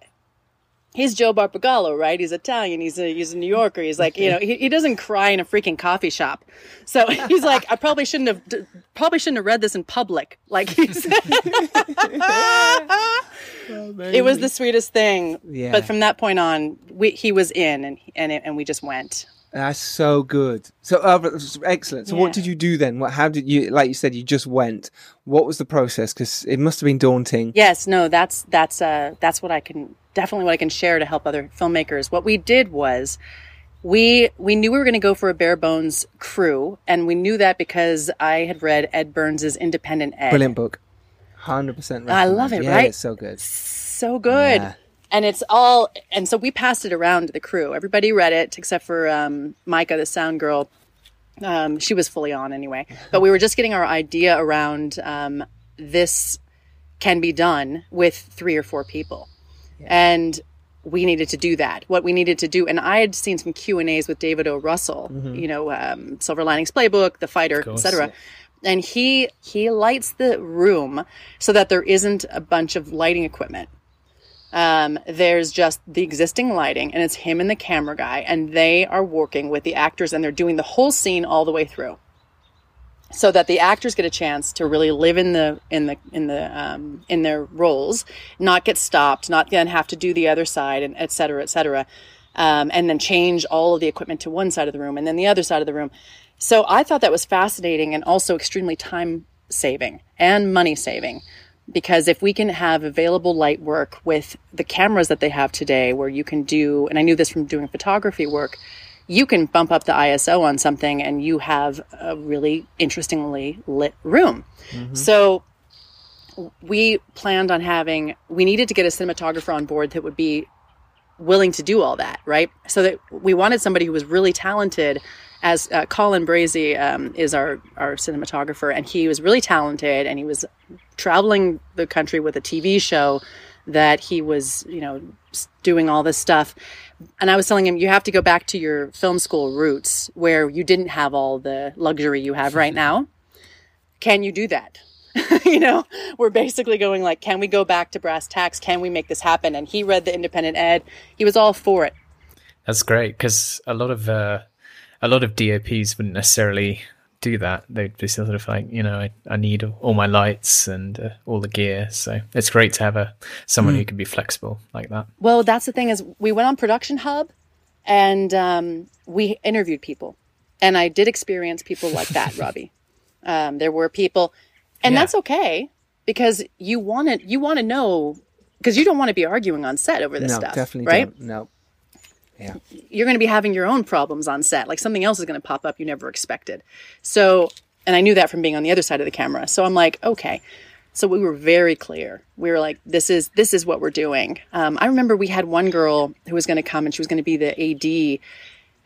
he's Joe Barbagallo, right? He's Italian. He's a, he's a New Yorker. He's like, you know, he, he doesn't cry in a freaking coffee shop. So he's like, I probably shouldn't have, probably shouldn't have read this in public. Like he said. it was the sweetest thing. Yeah. But from that point on, we, he was in and, and, it, and we just went. That's so good. So uh, excellent. So what did you do then? What? How did you? Like you said, you just went. What was the process? Because it must have been daunting. Yes, no, that's that's uh that's what I can definitely what I can share to help other filmmakers. What we did was we we knew we were going to go for a bare bones crew, and we knew that because I had read Ed Burns's Independent Ed. Brilliant book. Hundred percent. I love it, Yeah, right? It's so good. so good. Yeah. And it's all, and so we passed it around to the crew. Everybody read it except for um, Micah, the sound girl. Um, she was fully on anyway. But we were just getting our idea around um, this can be done with three or four people. And we needed to do that. What we needed to do, and I had seen some Q and A's with David O. Russell, you know, um, Silver Linings Playbook, The Fighter, etc. And he he lights the room so that there isn't a bunch of lighting equipment. Um, there's just the existing lighting, and it's him and the camera guy, and they are working with the actors, and they're doing the whole scene all the way through, so that the actors get a chance to really live in the in the in the um, in their roles, not get stopped, not then have to do the other side, and et cetera, et cetera, um, and then change all of the equipment to one side of the room and then the other side of the room. So I thought that was fascinating and also extremely time saving and money saving because if we can have available light work with the cameras that they have today where you can do and i knew this from doing photography work you can bump up the iso on something and you have a really interestingly lit room. Mm-hmm. So we planned on having we needed to get a cinematographer on board that would be willing to do all that right? So that we wanted somebody who was really talented as uh, Colin Brazy um, is our our cinematographer, and he was really talented, and he was traveling the country with a TV show that he was, you know, doing all this stuff. And I was telling him, you have to go back to your film school roots where you didn't have all the luxury you have right now. Can you do that? you know, we're basically going like, can we go back to brass tacks? Can we make this happen? And he read the independent ed. He was all for it. That's great because a lot of uh, a lot of DOPs wouldn't necessarily do that. They'd be sort of like, you know, I, I need all my lights and uh, all the gear. So it's great to have a someone who can be flexible like that. Well, that's the thing is we went on Production Hub and um, we interviewed people. And I did experience people like that, Robbie. Um, there were people, and Yeah. that's okay because you want to you want to know because you don't want to be arguing on set over this no, stuff, definitely right? don't. No. Yeah. you're going to be having your own problems on set. Like something else is going to pop up you never expected. So, and I knew that from being on the other side of the camera. So I'm like, okay. So we were very clear. We were like, this is this is what we're doing. Um, I remember we had one girl who was going to come and she was going to be the AD,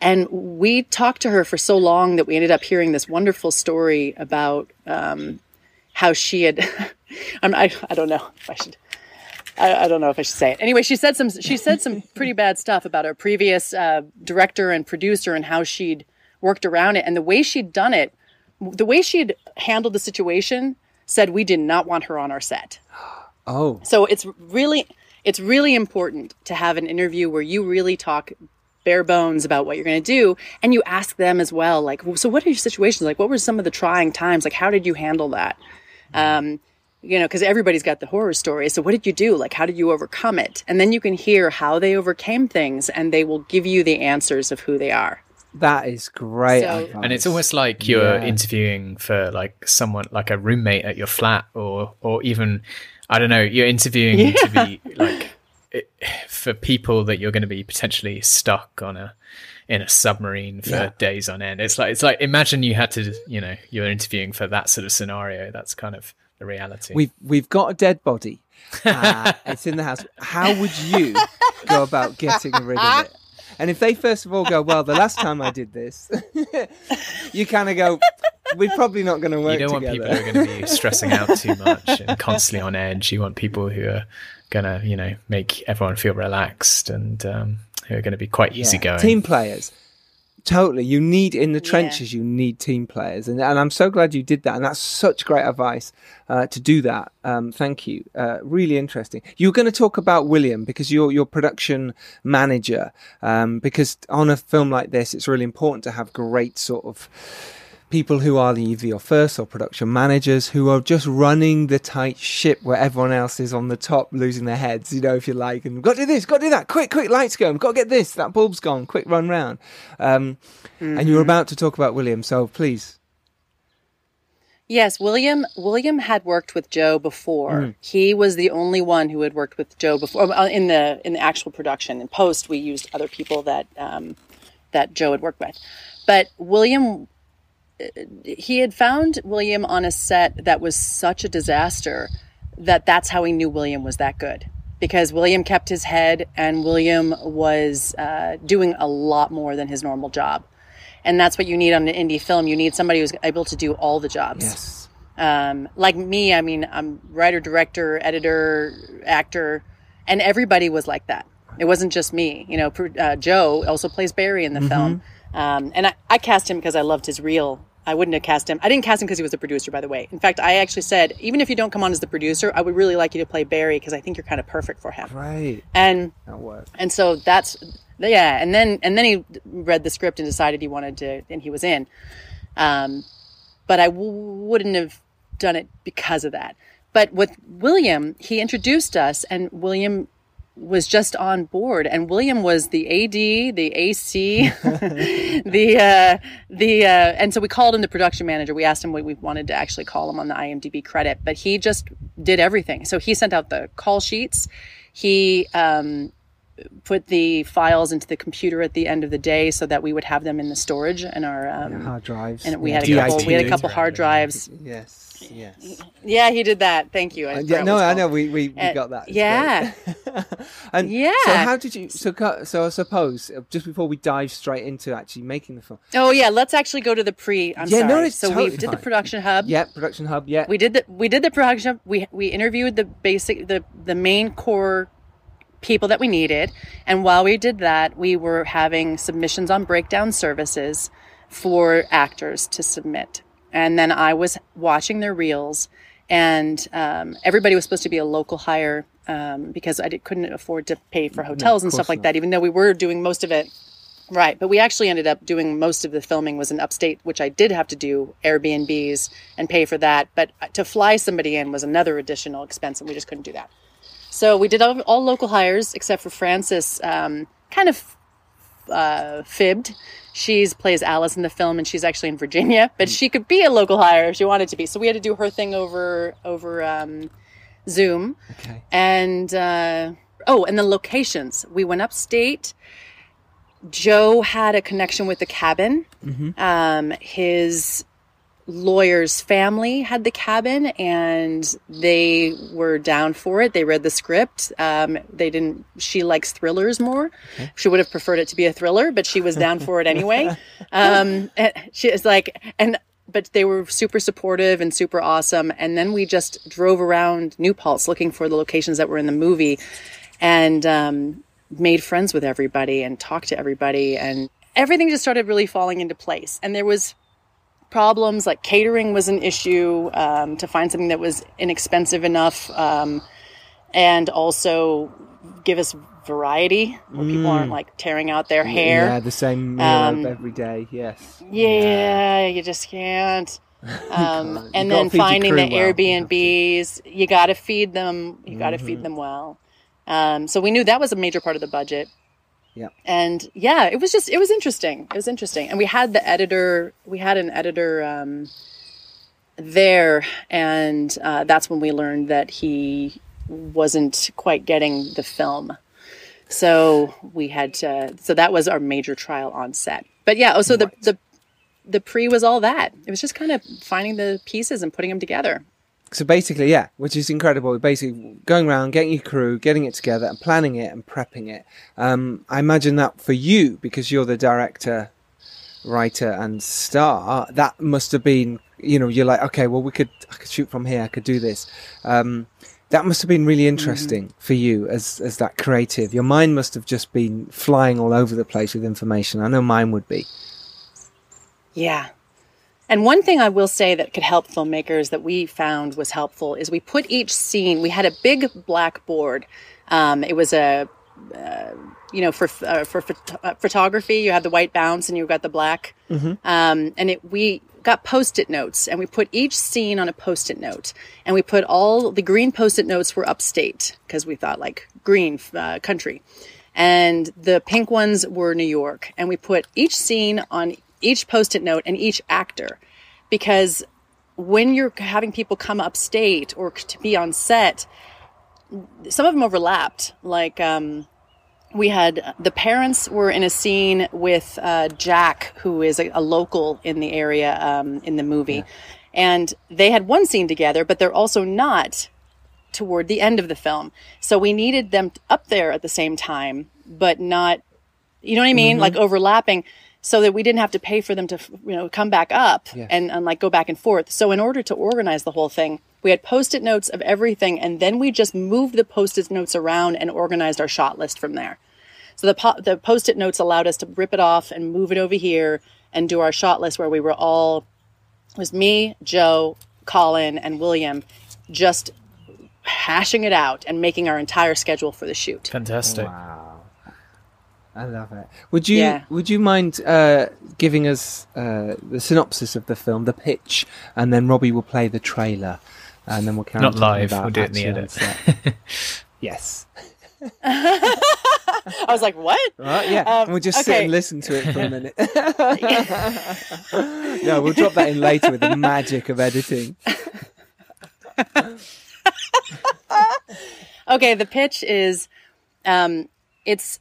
and we talked to her for so long that we ended up hearing this wonderful story about um, how she had. I, I don't know if I should. I, I, don't know if I should say it. Anyway, she said some. She said some pretty bad stuff about her previous uh, director and producer and how she'd worked around it and the way she'd done it. The way she'd handled the situation said we did not want her on our set. Oh, so it's really it's really important to have an interview where you really talk bare bones about what you're going to do and you ask them as well like so what are your situations like what were some of the trying times like how did you handle that um, you know because everybody's got the horror story. So what did you do? Like how did you overcome it? And then you can hear how they overcame things and they will give you the answers of who they are. That is great So- and it's almost like you're Yeah. interviewing for like someone like a roommate at your flat or or even i don't know you're interviewing to be like it, for people that you're going to be potentially stuck on a in a submarine for Yeah. days on end. It's like it's like imagine you had to you know you're interviewing for that sort of scenario. That's kind of the reality We've we've got a dead body. Uh, it's in the house. How would you go about getting rid of it? And if they first of all go, well, the last time I did this, you kind of go, we're probably not going to work you don't together. want people who are going to be stressing out too much and constantly on edge. You want people who are going to, you know, make everyone feel relaxed and um, who are going to be quite Yeah. easygoing. Team players. Totally. You need in the trenches, you need team players. And, and I'm so glad you did that. And that's such great advice uh, to do that. Um, thank you. Uh, really interesting. You were going to talk about William because you're your production manager. Um, because on a film like this, it's really important to have great sort of people who are the either your first or production managers who are just running the tight ship where everyone else is on the top losing their heads, you know, if you like, and got to do this, got to do that, quick, quick, lights going, got to get this, that bulb's gone, quick run round. Um, And you were about to talk about William, so please. Yes, William William had worked with Joe before. He was the only one who had worked with Joe before uh, in the in the actual production. In post, we used other people that um, that Joe had worked with, but William. He had found William on a set that was such a disaster that that's how he knew William was that good because William kept his head and William was uh, doing a lot more than his normal job. And that's what you need on an indie film. You need somebody who's able to do all the jobs Yes. um, like me, I mean, I'm writer, director, editor, actor, and everybody was like that. It wasn't just me. You know, uh, Joe also plays Barry in the film, um, and I, I cast him because I loved his reel. I wouldn't have cast him. I didn't cast him because he was a producer, by the way. In fact, I actually said, even if you don't come on as the producer, I would really like you to play Barry because I think you're kind of perfect for him. Right. And and so that's yeah and then and then he read the script and decided he wanted to and he was in um, but i w- wouldn't have done it because of that but with william he introduced us and william was just on board and william was the ad the ac the uh the uh and so we called him the production manager. We asked him what we wanted to actually call him on the imdb credit but he just did everything. So he sent out the call sheets. He um put the files into the computer at the end of the day so that we would have them in the storage in our um, Hard drives. and we had a DIT couple we had a couple hard drives. Yes. Yes. yeah he did that thank you I yeah, no, I know. We we, we Uh, got that. It's yeah. and So Yeah. how did you? So so I suppose uh, just before we dive straight into actually making the film. oh yeah let's actually go to the pre i'm Yeah, sorry no, it's so totally we did fine. the production hub Yeah, production hub. Yeah. we did the we did the production hub. we we interviewed the basic the the main core people that we needed and while we did that we were having submissions on breakdown services for actors to submit and then i was watching their reels and um, everybody was supposed to be a local hire um, because i did, couldn't afford to pay for hotels and stuff like not. that even though we were doing most of it Right, but we actually ended up doing most of the filming was in upstate, which I did have to do Airbnbs and pay for that. But to fly somebody in was another additional expense, and we just couldn't do that. So we did all, all local hires except for Francis, um, kind of uh, fibbed. She plays Alice in the film, and she's actually in Virginia, but she could be a local hire if she wanted to be. So we had to do her thing over over um, Zoom. Okay. And uh, oh, and the locations. We went upstate. Joe had a connection with the cabin. Um, his lawyer's family had the cabin and they were down for it. They read the script. Um, they didn't, she likes thrillers more. She would have preferred it to be a thriller, but she was down for it anyway. Um, she is like, and, but they were super supportive and super awesome. And then we just drove around New Paltz looking for the locations that were in the movie and, um, made friends with everybody and talked to everybody and everything just started really falling into place. And there was, problems like catering was an issue um, to find something that was inexpensive enough um, and also give us variety where mm. people aren't mm. like tearing out their hair yeah the same meal um, every day yes yeah, yeah. you just can't um, and then finding the well. airbnbs you got to feed them you got to mm-hmm. feed them well um, so we knew that was a major part of the budget yeah. And yeah, it was just it was interesting. It was interesting. And we had the editor, we had an editor um, there, and uh, that's when we learned that he wasn't quite getting the film. So we had to. So that was our major trial on set. But yeah, oh, so right. the the the pre was all that. It was just kind of finding the pieces and putting them together so basically, yeah, which is incredible. Basically, going around, getting your crew, getting it together, and planning it and prepping it. Um, I imagine that for you, because you're the director, writer, and star, that must have been, you know, you're like, okay, well, we could, I could shoot from here, I could do this. Um, that must have been really interesting mm-hmm. for you as as that creative. Your mind must have just been flying all over the place with information. I know mine would be. Yeah, and one thing I will say that could help filmmakers that we found was helpful is we put each scene, we had a big black board. Um, it was a, uh, you know, for uh, for uh, photography, you had the white bounce and you got the black. Mm-hmm. Um, and it, we got post-it notes and we put each scene on a post-it note and we put all the green post-it notes were upstate because we thought like green uh, country and the pink ones were new york and we put each scene on each post it note and each actor because when you're having people come upstate or to be on set, some of them overlapped. Like, um, we had the parents were in a scene with uh, Jack, who is a, a, local in the area um, in the movie. Yeah. And they had one scene together, but they're also not toward the end of the film. So we needed them up there at the same time, but not, you know what I mean? Mm-hmm. Like overlapping so that we didn't have to pay for them to you know come back up yes. and, and like go back and forth. So in order to organize the whole thing we had post-it notes of everything and then we just moved the post-it notes around and organized our shot list from there. So the, po- the post-it notes allowed us to rip it off and move it over here and do our shot list where we were all it was me joe colin and william just hashing it out and making our entire schedule for the shoot. Fantastic. Wow I love it. Would you yeah. Would you mind uh, giving us uh, the synopsis of the film, the pitch, and then Robbie will play the trailer, and then we'll carry not live. We'll do it in the edit. yes. I was like, "What?" Right, yeah, um, we'll just okay. sit and listen to it for a minute. no, we'll drop that in later with the magic of editing. okay, the pitch is, um, it's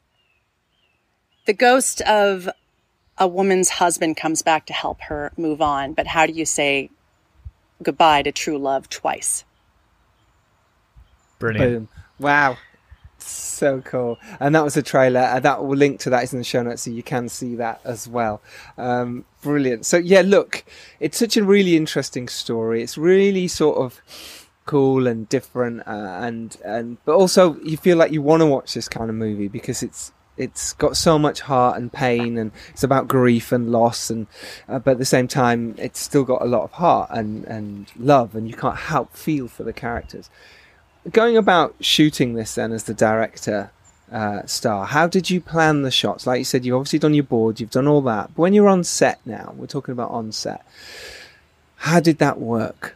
the ghost of a woman's husband comes back to help her move on, but how do you say goodbye to true love twice? Brilliant. Boom. Wow. So cool. And that was a trailer. Uh, that will link to that is in the show notes so you can see that as well. Um, brilliant. So, yeah, look, it's such a really interesting story. It's really sort of cool and different uh, and and but also you feel like you want to watch this kind of movie because it's it's got so much heart and pain and it's about grief and loss and uh, but at the same time it's still got a lot of heart and and love and you can't help feel for the characters. Going about shooting this then as the director uh, star how did you plan the shots? Like you said you've obviously done your board you've done all that but when you're on set now we're talking about on set how did that work?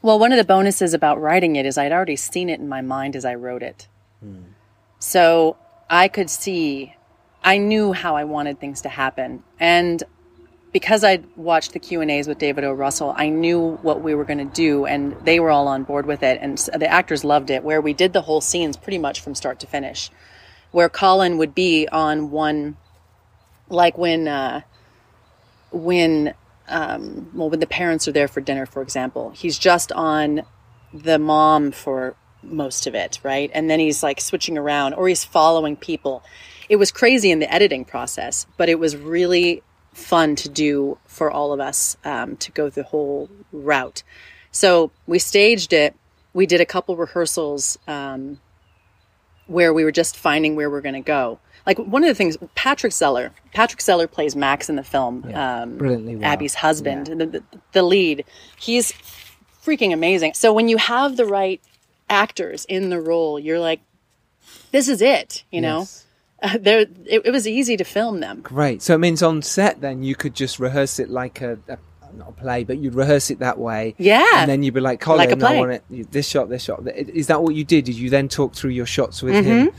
Well one of the bonuses about writing it is i'd already seen it in my mind as i wrote it. Hmm. So I could see, I knew how I wanted things to happen. And because I'd watched the Q and A's with David O. Russell, I knew what we were going to do, and they were all on board with it, and the actors loved it. Where we did the whole scenes pretty much from start to finish, where Colin would be on one, like when uh, when um, well, when the parents are there for dinner, for example, he's just on the mom for most of it, right? And then he's like switching around or he's following people. It was crazy in the editing process, but it was really fun to do for all of us um, to go the whole route. So we staged it. We did a couple rehearsals um, where we were just finding where we're going to go. Like one of the things, Patrick Zeller. Patrick Zeller plays Max in the film. Yeah, um, brilliantly well. Abby's husband, the, the, the lead. He's freaking amazing. So when you have the right actors in the role, you're like, this is it. You know, Yes. uh, there. It, it was easy to film them. Great. So it means on set then you could just rehearse it like a, a not a play, but you'd rehearse it that way. Yeah. And then you'd be like, Colin, Like I want it this shot, this shot. Is that what you did? Did you then talk through your shots with Mm-hmm. him?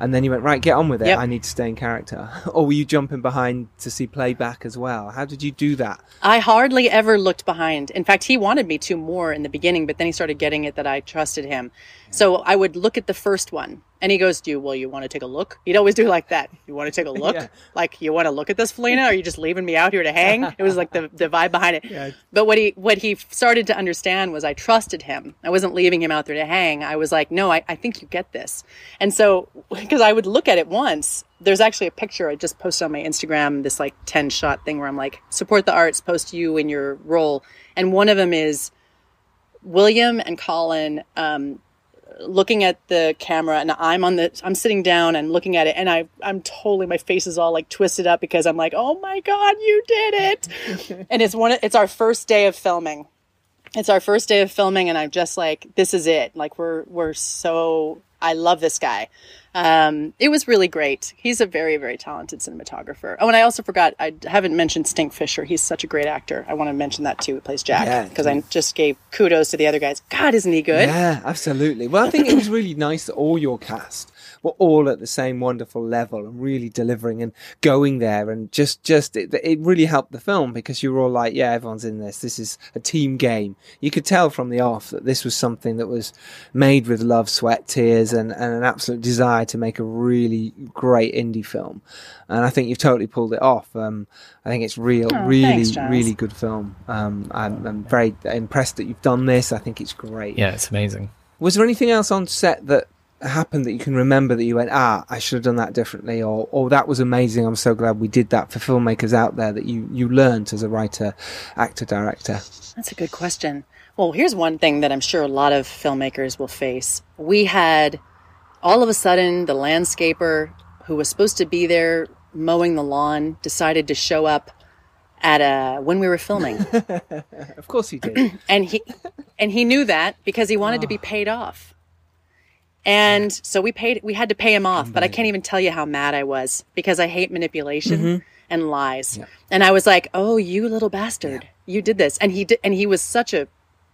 And then you went, right, get on with it. Yep. I need to stay in character. or were you jumping behind to see playback as well? How did you do that? I hardly ever looked behind. In fact, he wanted me to more in the beginning, but then he started getting it that I trusted him. So I would look at the first one and he goes, Do you, well, you want to take a look? He'd always do like that. You want to take a look? Yeah. Like, you want to look at this, Faleena? Are you just leaving me out here to hang? It was like the, the vibe behind it. Yeah. But what he, what he started to understand was I trusted him. I wasn't leaving him out there to hang. I was like, No, I, I think you get this. And so, because I would look at it once, there's actually a picture I just posted on my Instagram, this like 10 shot thing where I'm like, support the arts, post you in your role. And one of them is William and Colin um, looking at the camera, and I'm on the, I'm sitting down and looking at it, and I, I'm totally, my face is all like twisted up because I'm like, oh my God, you did it. and it's one, of- it's our first day of filming. It's our first day of filming, and I'm just like, this is it. Like, we're, we're so, I love this guy. Um, it was really great. He's a very, very talented cinematographer. Oh, and I also forgot, I haven't mentioned Stink Fisher. He's such a great actor. I want to mention that too. He plays Jack because I just gave kudos to the other guys. God, isn't he good? Yeah, absolutely. Well, I think it was really nice that all your cast were all at the same wonderful level and really delivering and going there and just, just, it, it really helped the film because you were all like, yeah, everyone's in this. This is a team game. You could tell from the off that this was something that was made with love, sweat, tears and, and an absolute desire to make a really great indie film. And I think you've totally pulled it off. Um, I think it's real, Oh, really, thanks, really good film. Um, I'm, I'm very impressed that you've done this. I think it's great. Yeah, it's amazing. Was there anything else on set that happened that you can remember that you went, ah, I should have done that differently, or, or that was amazing. I'm so glad we did that for filmmakers out there that you you learned as a writer, actor, director. That's a good question. Well, here's one thing that I'm sure a lot of filmmakers will face. We had all of a sudden the landscaper who was supposed to be there mowing the lawn decided to show up at a when we were filming. Of course he did. and he and he knew that because he wanted to be paid off. And so we paid we had to pay him off, but I can't even tell you how mad I was because I hate manipulation mm-hmm. and lies. And I was like, "Oh, you little bastard. You did this." And he did and he was such a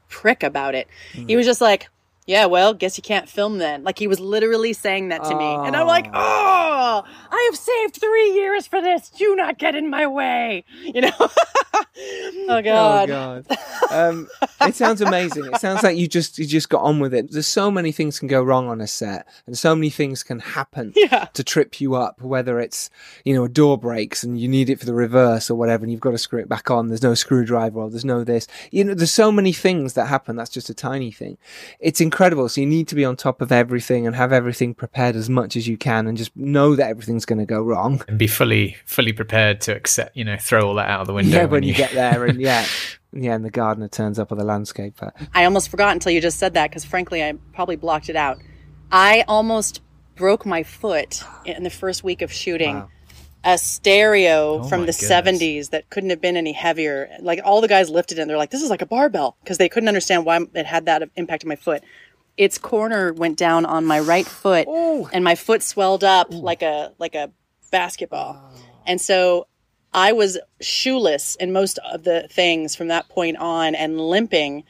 prick about it. He mm-hmm. was just like, "Yeah, well, guess you can't film then." Like he was literally saying that to me. And I'm like, "Oh, I have saved 3 years for this. Do not get in my way." You know? oh god. Oh god. Um, it sounds amazing. It sounds like you just you just got on with it. There's so many things can go wrong on a set, and so many things can happen Yeah. to trip you up. Whether it's you know a door breaks and you need it for the reverse or whatever, and you've got to screw it back on. There's no screwdriver or there's no this. You know, there's so many things that happen. That's just a tiny thing. It's incredible. So you need to be on top of everything and have everything prepared as much as you can, and just know that everything's going to go wrong. And be fully fully prepared to accept, you know, throw all that out of the window. Yeah, when you get there, and yeah, yeah, and the gardener turns up or the landscaper. I almost forgot until you just said that because frankly, I probably blocked it out. I almost broke my foot in the first week of shooting. Wow. A stereo oh from the goodness. 70s that couldn't have been any heavier. Like all the guys lifted it and they're like, this is like a barbell because they couldn't understand why it had that impact on my foot. Its corner went down on my right foot Oh. and my foot swelled up like a like a basketball. And so I was shoeless in most of the things from that point on and limping.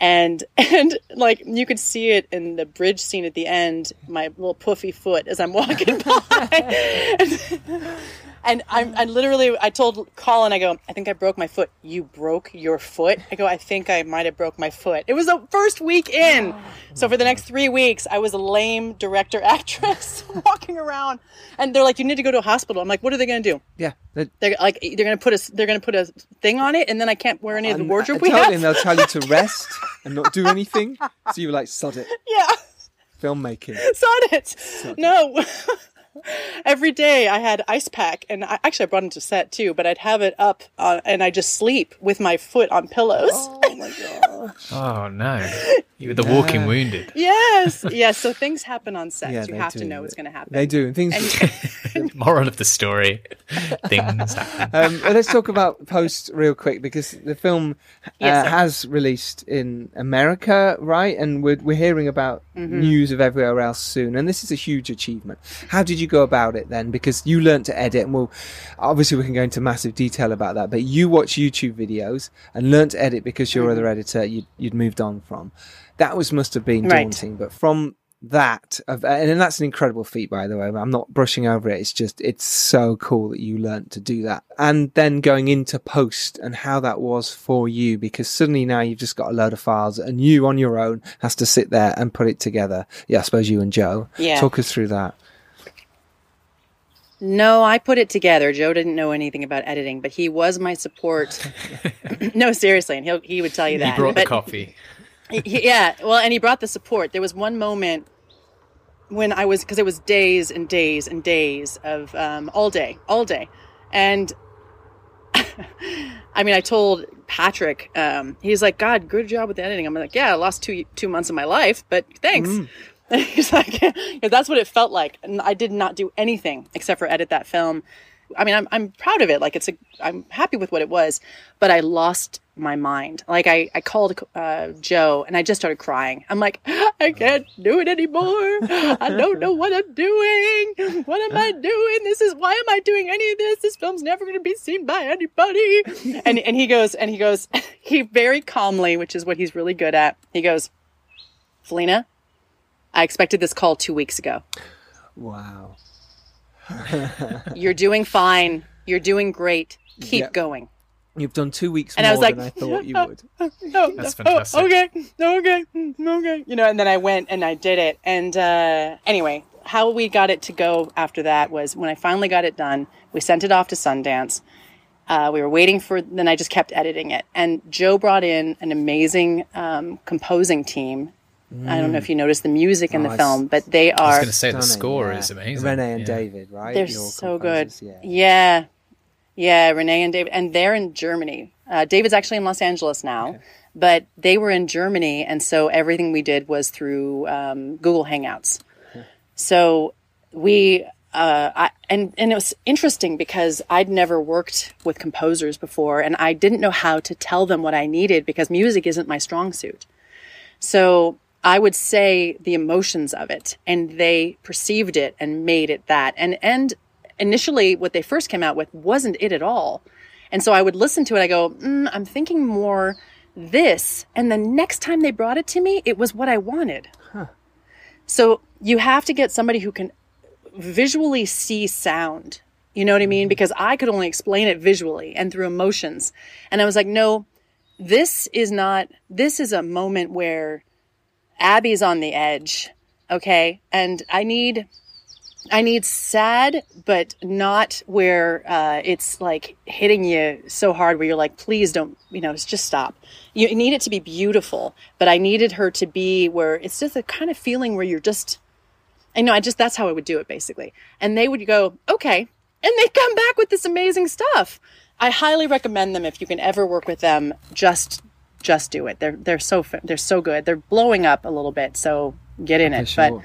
And and like you could see it in the bridge scene at the end, my little puffy foot as I'm walking by. and, and I'm, I literally, I told Colin, I go, I think I broke my foot. You broke your foot? I go, I think I might have broke my foot. It was the first week in. So for the next three weeks, I was a lame director actress walking around. And they're like, you need to go to a hospital. I'm like, what are they going to do? Yeah. they- They're like, they're going to put a, they're going to put a thing on it, and then I can't wear any of the and- wardrobe and we have. and they'll tell you to rest and not do anything. So you were like, sod it, yeah. filmmaking. Saw it. No. Every day I had ice pack, and I, actually I brought it to set too. But I'd have it up, uh, and I just sleep with my foot on pillows. Oh my god. Oh no, you were the walking wounded. yes, yes. So things happen on set. Yeah, you have do. to know what's going to happen. They do, and things. Moral of the story: things happen. um, well, let's talk about post real quick because the film uh, Yes, has released in America, right? And we're we're hearing about Mm-hmm. news of everywhere else soon, and this is a huge achievement. How did you go about it then? Because you learnt to edit, and we'll obviously we can go into massive detail about that. But you watch YouTube videos and learnt to edit because your Mm-hmm. other editor you'd, you'd moved on from. That was must have been Right. daunting, but from that and that's an incredible feat by the way i'm not brushing over it it's just it's so cool that you learnt to do that and then going into post and how that was for you because suddenly now you've just got a load of files and you on your own has to sit there and put it together yeah i suppose you and joe Yeah. talk us through that No, I put it together. Joe didn't know anything about editing, but he was my support. no, seriously, and he he would tell you that. He brought the coffee. He- yeah, well, and he brought the support. There was one moment when I was because it was days and days and days of um, all day, all day, and I mean, I told Patrick, um, he's like, "God, good job with the editing." I'm like, "Yeah, I lost two two months of my life, but thanks." he's like, "Yeah, "That's what it felt like," and I did not do anything except for edit that film. I mean, I'm I'm proud of it. Like it's a, I'm happy with what it was, but I lost my mind. Like I I called uh, Joe and I just started crying. I'm like, I can't do it anymore. I don't know what I'm doing. What am I doing? This is why am I doing any of this? This film's never going to be seen by anybody. And and he goes and he goes he very calmly, which is what he's really good at. He goes, Faleena, I expected this call two weeks ago. wow You're doing fine. You're doing great. Keep Yep. going. you've done two weeks And more I was like, than i thought you would no, That's no, fantastic. Oh, okay, okay, okay. You know, and then I went and I did it. And uh, anyway, how we got it to go after that was when I finally got it done, we sent it off to Sundance. Uh, we were waiting for, then I just kept editing it. And Joe brought in an amazing um, composing team. I don't know if you noticed the music in Oh, the I film, but they are. I was going to say the score yeah. is amazing. renee and Yeah. david right they're Your so good. composers, yeah yeah. Yeah, Renee and David, and they're in Germany. Uh, David's actually in Los Angeles now, but they were in Germany, and so everything we did was through um, Google Hangouts. So we, uh, I, and and it was interesting because I'd never worked with composers before, and I didn't know how to tell them what I needed because music isn't my strong suit. So I would say the emotions of it, and they perceived it and made it that. And and initially, what they first came out with wasn't it at all. And so I would listen to it. I go, mm, I'm thinking more this. And the next time they brought it to me, it was what I wanted. So you have to get somebody who can visually see sound. You know what I mean? Because I could only explain it visually and through emotions. And I was like, no, this is not, this is a moment where Abby's on the edge. Okay. And I need, I need sad, but not where uh, it's like hitting you so hard where you're like, please don't, you know, just stop. You need it to be beautiful, but I needed her to be where it's just a kind of feeling where you're just, I know, I just, that's how I would do it basically. And they would go, okay. And they come back with this amazing stuff. I highly recommend them if you can ever work with them. Just, just do it. They're they're so they're so good. They're blowing up a little bit, so get in it. For But sure.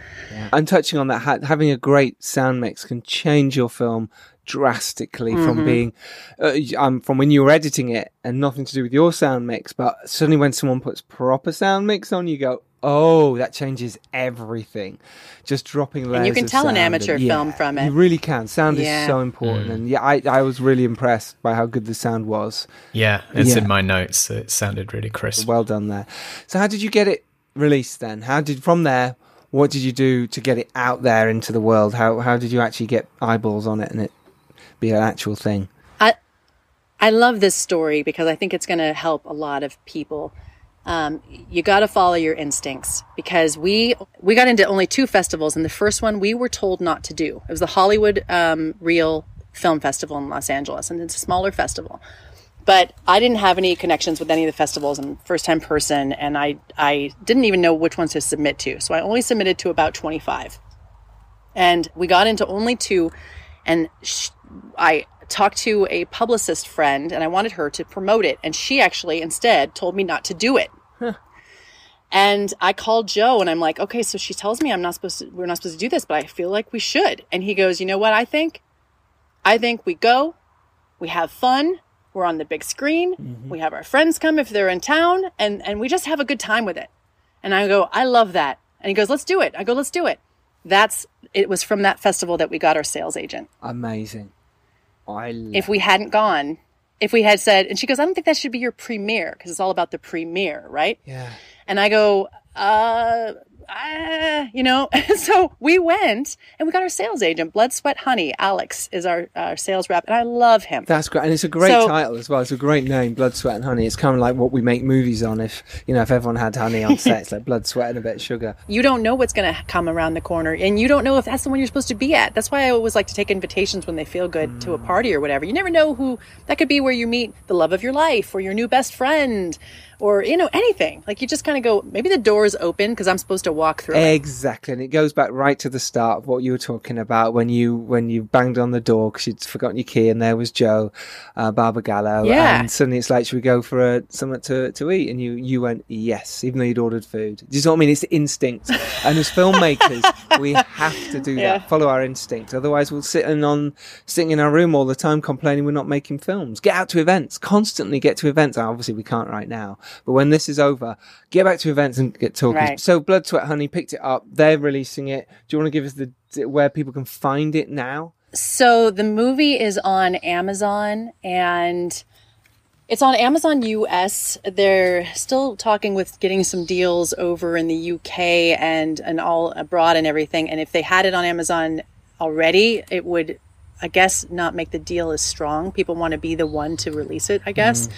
And touching on that, ha- having a great sound mix can change your film drastically Mm-hmm. from being uh, um, from when you were editing it and nothing to do with your sound mix, but suddenly when someone puts proper sound mix on, you go, "Oh, that changes everything." Just dropping layers. And you can of tell an amateur and- film from it. You really can. Sound Yeah. is so important, mm. and yeah, I I was really impressed by how good the sound was. Yeah, it's Yeah. in my notes. It sounded really crisp. Well done there. So how did you get it released then? How did from there? what did you do to get it out there into the world? How how did you actually get eyeballs on it and it be an actual thing? I I love this story because I think it's going to help a lot of people. Um, you got to follow your instincts because we we got into only two festivals, and the first one we were told not to do. It was the Hollywood um, Reel Film Festival in Los Angeles, and it's a smaller festival. But I didn't have any connections with any of the festivals. I'm first time person, and I I didn't even know which ones to submit to. So I only submitted to about 25, and we got into only two, and sh- I talked to a publicist friend and I wanted her to promote it. And she actually instead told me not to do it. And I called Joe and I'm like, okay, so she tells me I'm not supposed to, we're not supposed to do this, but I feel like we should. And he goes, you know what I think? I think we go, we have fun, we're on the big screen, mm-hmm. we have our friends come if they're in town, and, and we just have a good time with it. And I go, I love that. And he goes, let's do it. I go, let's do it. That's, it was from that festival that we got our sales agent. Amazing. I if we hadn't gone, if we had said, and she goes, I don't think that should be your premiere because it's all about the premiere, right? Yeah. And I go, uh, uh, you know, so we went and we got our sales agent, Blood, Sweat, Honey. Alex is our, our sales rep, and I love him. That's great, and it's a great so, title as well. It's a great name, Blood, Sweat, and Honey. It's kind of like what we make movies on. If you know, if everyone had honey on set, it's like blood, sweat, and a bit of sugar. You don't know what's going to come around the corner, and you don't know if that's the one you're supposed to be at. That's why I always like to take invitations when they feel good mm. to a party or whatever. You never know who that could be, where you meet the love of your life or your new best friend or you know anything. Like you just kind of go maybe the door is open because i'm supposed to walk through exactly and it goes back right to the start of what you were talking about when you when you banged on the door because you'd forgotten your key and there was joe uh, barbagallo yeah. and suddenly it's like should we go for a, something to, to eat? And you you went yes even though you'd ordered food. Do you know what i mean? It's instinct. And as filmmakers we have to do yeah. that follow our instinct. Otherwise we'll sit in on sitting in our room all the time complaining we're not making films. Get out to events. Constantly get to events. Obviously we can't right now but when this is over, get back to events and get talking. Right. So Blood, Sweat, Honey picked it up. They're releasing it. Do you want to give us the where people can find it now? So the movie is on Amazon and it's on Amazon US. They're still talking with getting some deals over in the UK and and all abroad and everything. And if they had it on Amazon already, it would I guess not make the deal as strong. People want to be the one to release it, I guess. Mm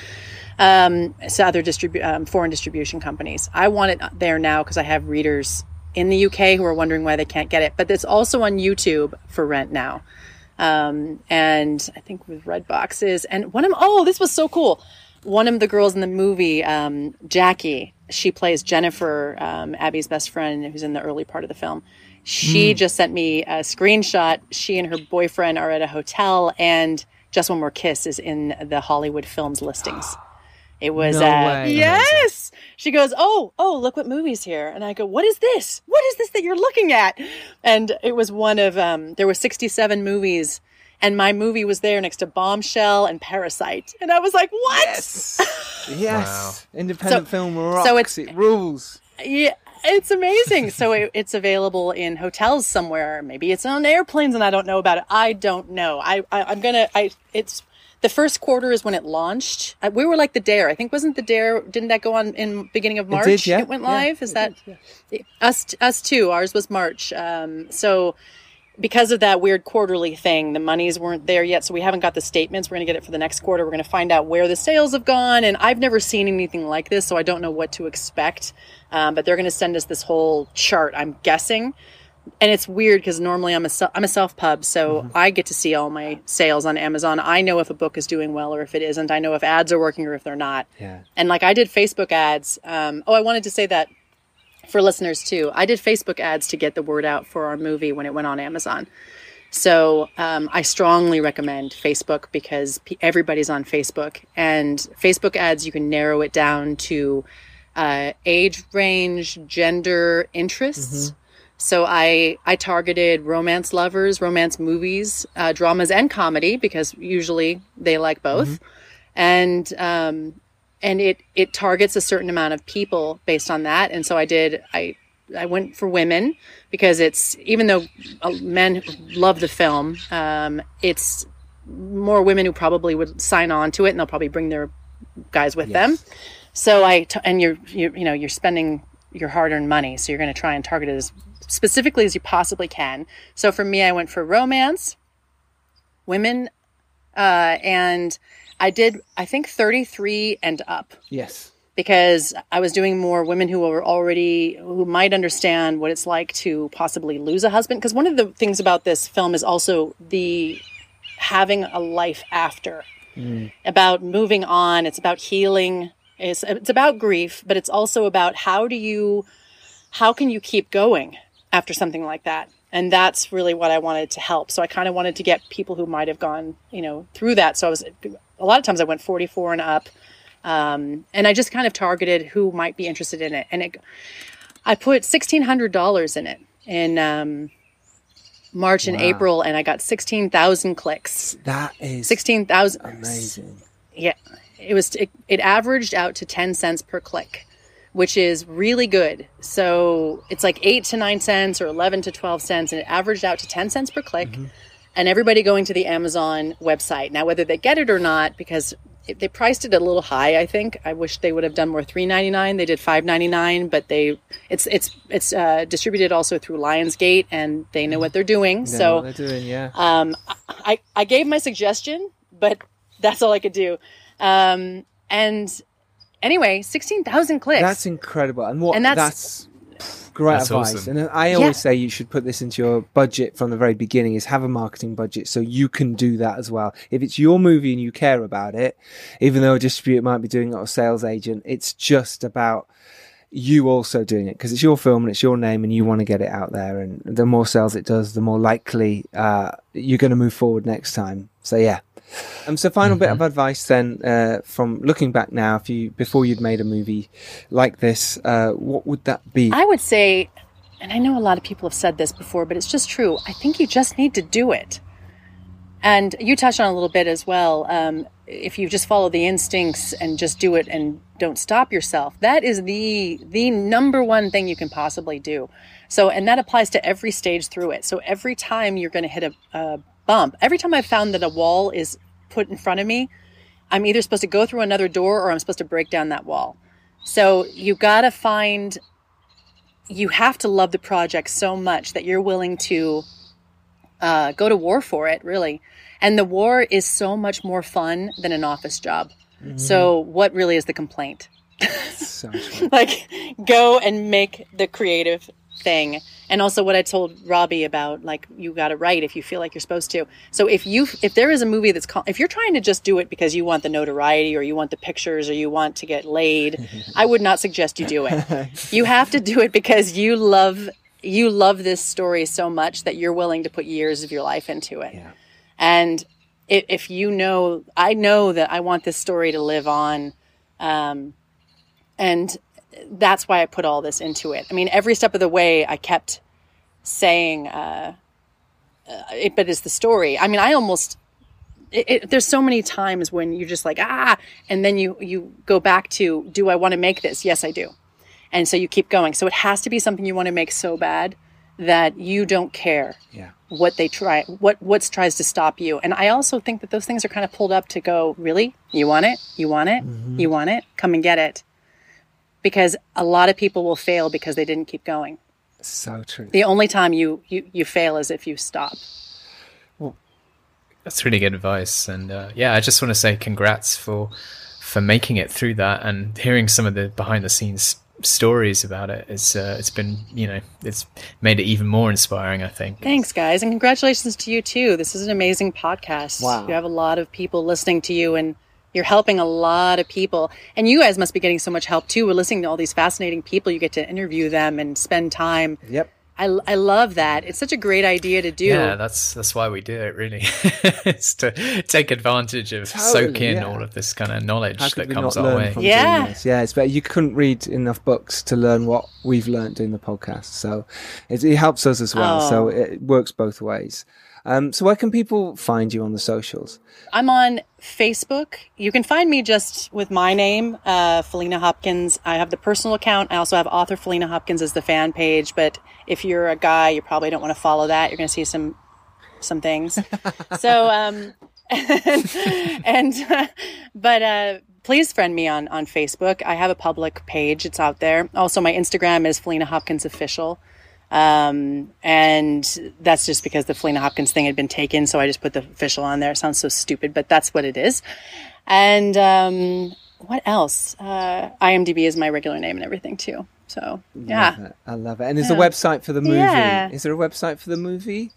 um, to other distribu- um, foreign distribution companies. I want it there now because I have readers in the UK who are wondering why they can't get it. But it's also on YouTube for rent now. Um, and I think with red boxes and one of them, oh, this was so cool. One of the girls in the movie, um, Jackie, she plays Jennifer, um, Abby's best friend, who's in the early part of the film. She mm. just sent me a screenshot. She and her boyfriend are at a hotel, and Just One More Kiss is in the Hollywood Films listings. It was no uh, yes. She goes, "Oh, oh, look what movie's here." And I go, "What is this? What is this that you're looking at?" And it was one of um there were 67 movies and my movie was there next to Bombshell and Parasite. And I was like, "What?" Yes. yes. Wow. Independent so, film rocks. So it's, it rules. Yeah, it's amazing. so it, it's available in hotels somewhere. Maybe it's on airplanes, and I don't know about it. I don't know. I, I am gonna. I it's the first quarter is when it launched. We were like the Dare. I think wasn't the Dare? Didn't that go on in beginning of March? It, did, yeah. it went live. Yeah, is that did, yeah. us? Us too. Ours was March. Um, so because of that weird quarterly thing, the monies weren't there yet, so we haven't got the statements. We're going to get it for the next quarter. We're going to find out where the sales have gone, and I've never seen anything like this, so I don't know what to expect. Um, but they're going to send us this whole chart. I'm guessing and it's weird because normally I'm a I'm a self pub, so mm-hmm. I get to see all my sales on Amazon. I know if a book is doing well or if it isn't. I know if ads are working or if they're not. Yeah. And like I did Facebook ads. Um, oh, I wanted to say that for listeners too. I did Facebook ads to get the word out for our movie when it went on Amazon. So um, I strongly recommend Facebook because everybody's on Facebook, and Facebook ads you can narrow it down to uh, age range, gender, interests. Mm-hmm so I I targeted romance lovers, romance movies, uh, dramas, and comedy because usually they like both, mm-hmm. and um, and it it targets a certain amount of people based on that. And so I did I I went for women because it's even though uh, men love the film, um, it's more women who probably would sign on to it, and they'll probably bring their guys with yes. them. So I t- and you're you you know you're spending your hard earned money, so you're going to try and target it as specifically as you possibly can. So for me, I went for romance, women, uh, and I did, I think, 33 and up Yes. because I was doing more women who were already who might understand what it's like to possibly lose a husband. Because one of the things about this film is also the having a life after, about moving on. It's about healing. It's it's about grief, but it's also about how do you how can you keep going after something like that. And that's really what I wanted to help. So I kind of wanted to get people who might have gone, you know, through that. So I was a lot of times I went 44 and up um, and I just kind of targeted who might be interested in it. And it, I put sixteen hundred dollars in it in um, March and Wow. April, and I got sixteen thousand clicks. That is Sixteen thousand. amazing. Yeah, it was. It, it averaged out to ten cents per click, which is really good. So it's like eight to nine cents or eleven to twelve cents, and it averaged out to ten cents per click. And everybody going to the Amazon website now, whether they get it or not, because they priced it a little high. I think I wish they would have done more three ninety nine. They did five ninety nine, but they it's it's it's uh, distributed also through Lionsgate, and they know what they're doing. So they're doing, yeah. um, I, I gave my suggestion, but that's all I could do. Um, and anyway, 16,000 clicks. That's incredible. And what And that's, that's- great That's advice. awesome. And I always Yeah. say you should put this into your budget from the very beginning is have a marketing budget so you can do that as well. If it's your movie and you care about it, even though a distributor might be doing it or a sales agent, it's just about you also doing it because it's your film and it's your name and you want to get it out there and the more sales it does the more likely uh, you're going to move forward next time so yeah um, so final bit of advice then uh, from looking back now if you before you'd made a movie like this uh, what would that be I would say, and I know a lot of people have said this before, but it's just true. I think you just need to do it. And you touched on a little bit as well. Um, if you just follow the instincts and just do it and don't stop yourself, that is the the number one thing you can possibly do. So, and that applies to every stage through it. So every time you're going to hit a, a bump, every time I've found that a wall is put in front of me, I'm either supposed to go through another door or I'm supposed to break down that wall. So you got to find, you have to love the project so much that you're willing to uh, go to war for it, really. And the war is so much more fun than an office job. So, what really is the complaint? so much fun. like, go and make the creative thing. And also, what I told Robbie about, like, you got to write if you feel like you're supposed to. So, if you, if there is a movie that's called, if you're trying to just do it because you want the notoriety or you want the pictures or you want to get laid, I would not suggest you do it. You have to do it because you love you love this story so much that you're willing to put years of your life into it. Yeah. And if, if you know, I know that I want this story to live on, um, and that's why I put all this into it. I mean, every step of the way, I kept saying, uh, uh, it, "But it's the story." I mean, I almost. It, it, there's so many times when you're just like ah, and then you you go back to, "Do I want to make this?" Yes, I do. And so you keep going. So it has to be something you want to make so bad that you don't care yeah. what they try what what tries to stop you. And i also think that those things are kind of pulled up to go really? You want it? You want it? You want it? Come and get it because a lot of people will fail because they didn't keep going so true the only time you you, you fail is if you stop Well, That's really good advice, and uh, yeah, I just want to say congrats for for making it through that and hearing some of the behind the scenes stories about it. It's uh, it's been you know it's made it even more inspiring. I think. Thanks, guys, and congratulations to you too. This is an amazing podcast. Wow. You have a lot of people listening to you, and you're helping a lot of people. And you guys must be getting so much help too. We're listening to all these fascinating people. You get to interview them and spend time. yep I, I love that. It's such a great idea to do. Yeah, that's that's why we do it. Really, it's to take advantage of soak Totally, in yeah. all of this kind of knowledge How could that we comes not our learn way. from Yeah. doing this? yeah. It's better. You couldn't read enough books to learn what we've learned doing the podcast, so it, it helps us as well. So Oh. it works both ways. Um, so where can people find you on the socials? I'm on Facebook. You can find me just with my name, uh, Faleena Hopkins. I have the personal account. I also have author Faleena Hopkins as the fan page. But if you're a guy, you probably don't want to follow that. You're going to see some some things. so, um, and, and uh, but uh, please friend me on on Facebook. I have a public page. It's out there. Also, my Instagram is Faleena Hopkins Official. Um, and that's just because the Faleena Hopkins thing had been taken. So I just put the official on there. It sounds so stupid, but that's what it is. And, um, what else? Uh, IMDb is my regular name and everything too. So yeah, Love. I love it. And is Yeah. the website for the movie? Yeah. Is there a website for the movie?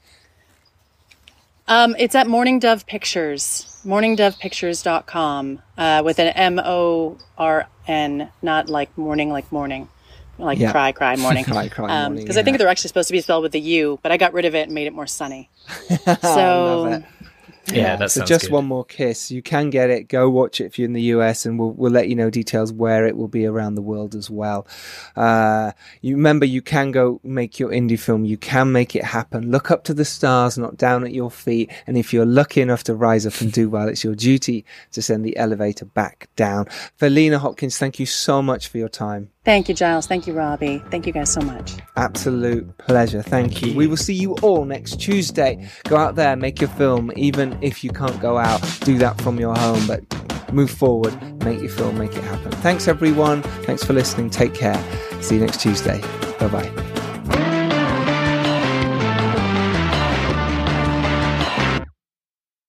um, it's at Morning Dove Pictures, morningdovepictures.com, uh, with an M O R N, not like morning, like morning, like Yeah. cry, cry, morning. Cry, cry, Um, morning, because I think they're actually supposed to be spelled with a U, but I got rid of it and made it more sunny. So love it. Yeah, that so just good. one more kiss. You can get it. Go watch it if you're in the US, and we'll we'll let you know details where it will be around the world as well. Uh, you remember you can go make your indie film. You can make it happen. Look up to the stars, not down at your feet. And if you're lucky enough to rise up and do well, it's your duty to send the elevator back down. Faleena Hopkins, thank you so much for your time. Thank you, Giles. Thank you, Robbie. Thank you guys so much. Absolute pleasure. Thank you. We will see you all next Tuesday. Go out there, make your film, even if you can't go out, do that from your home, but move forward, make your film, make it happen. Thanks, everyone. Thanks for listening. Take care. See you next Tuesday. Bye bye.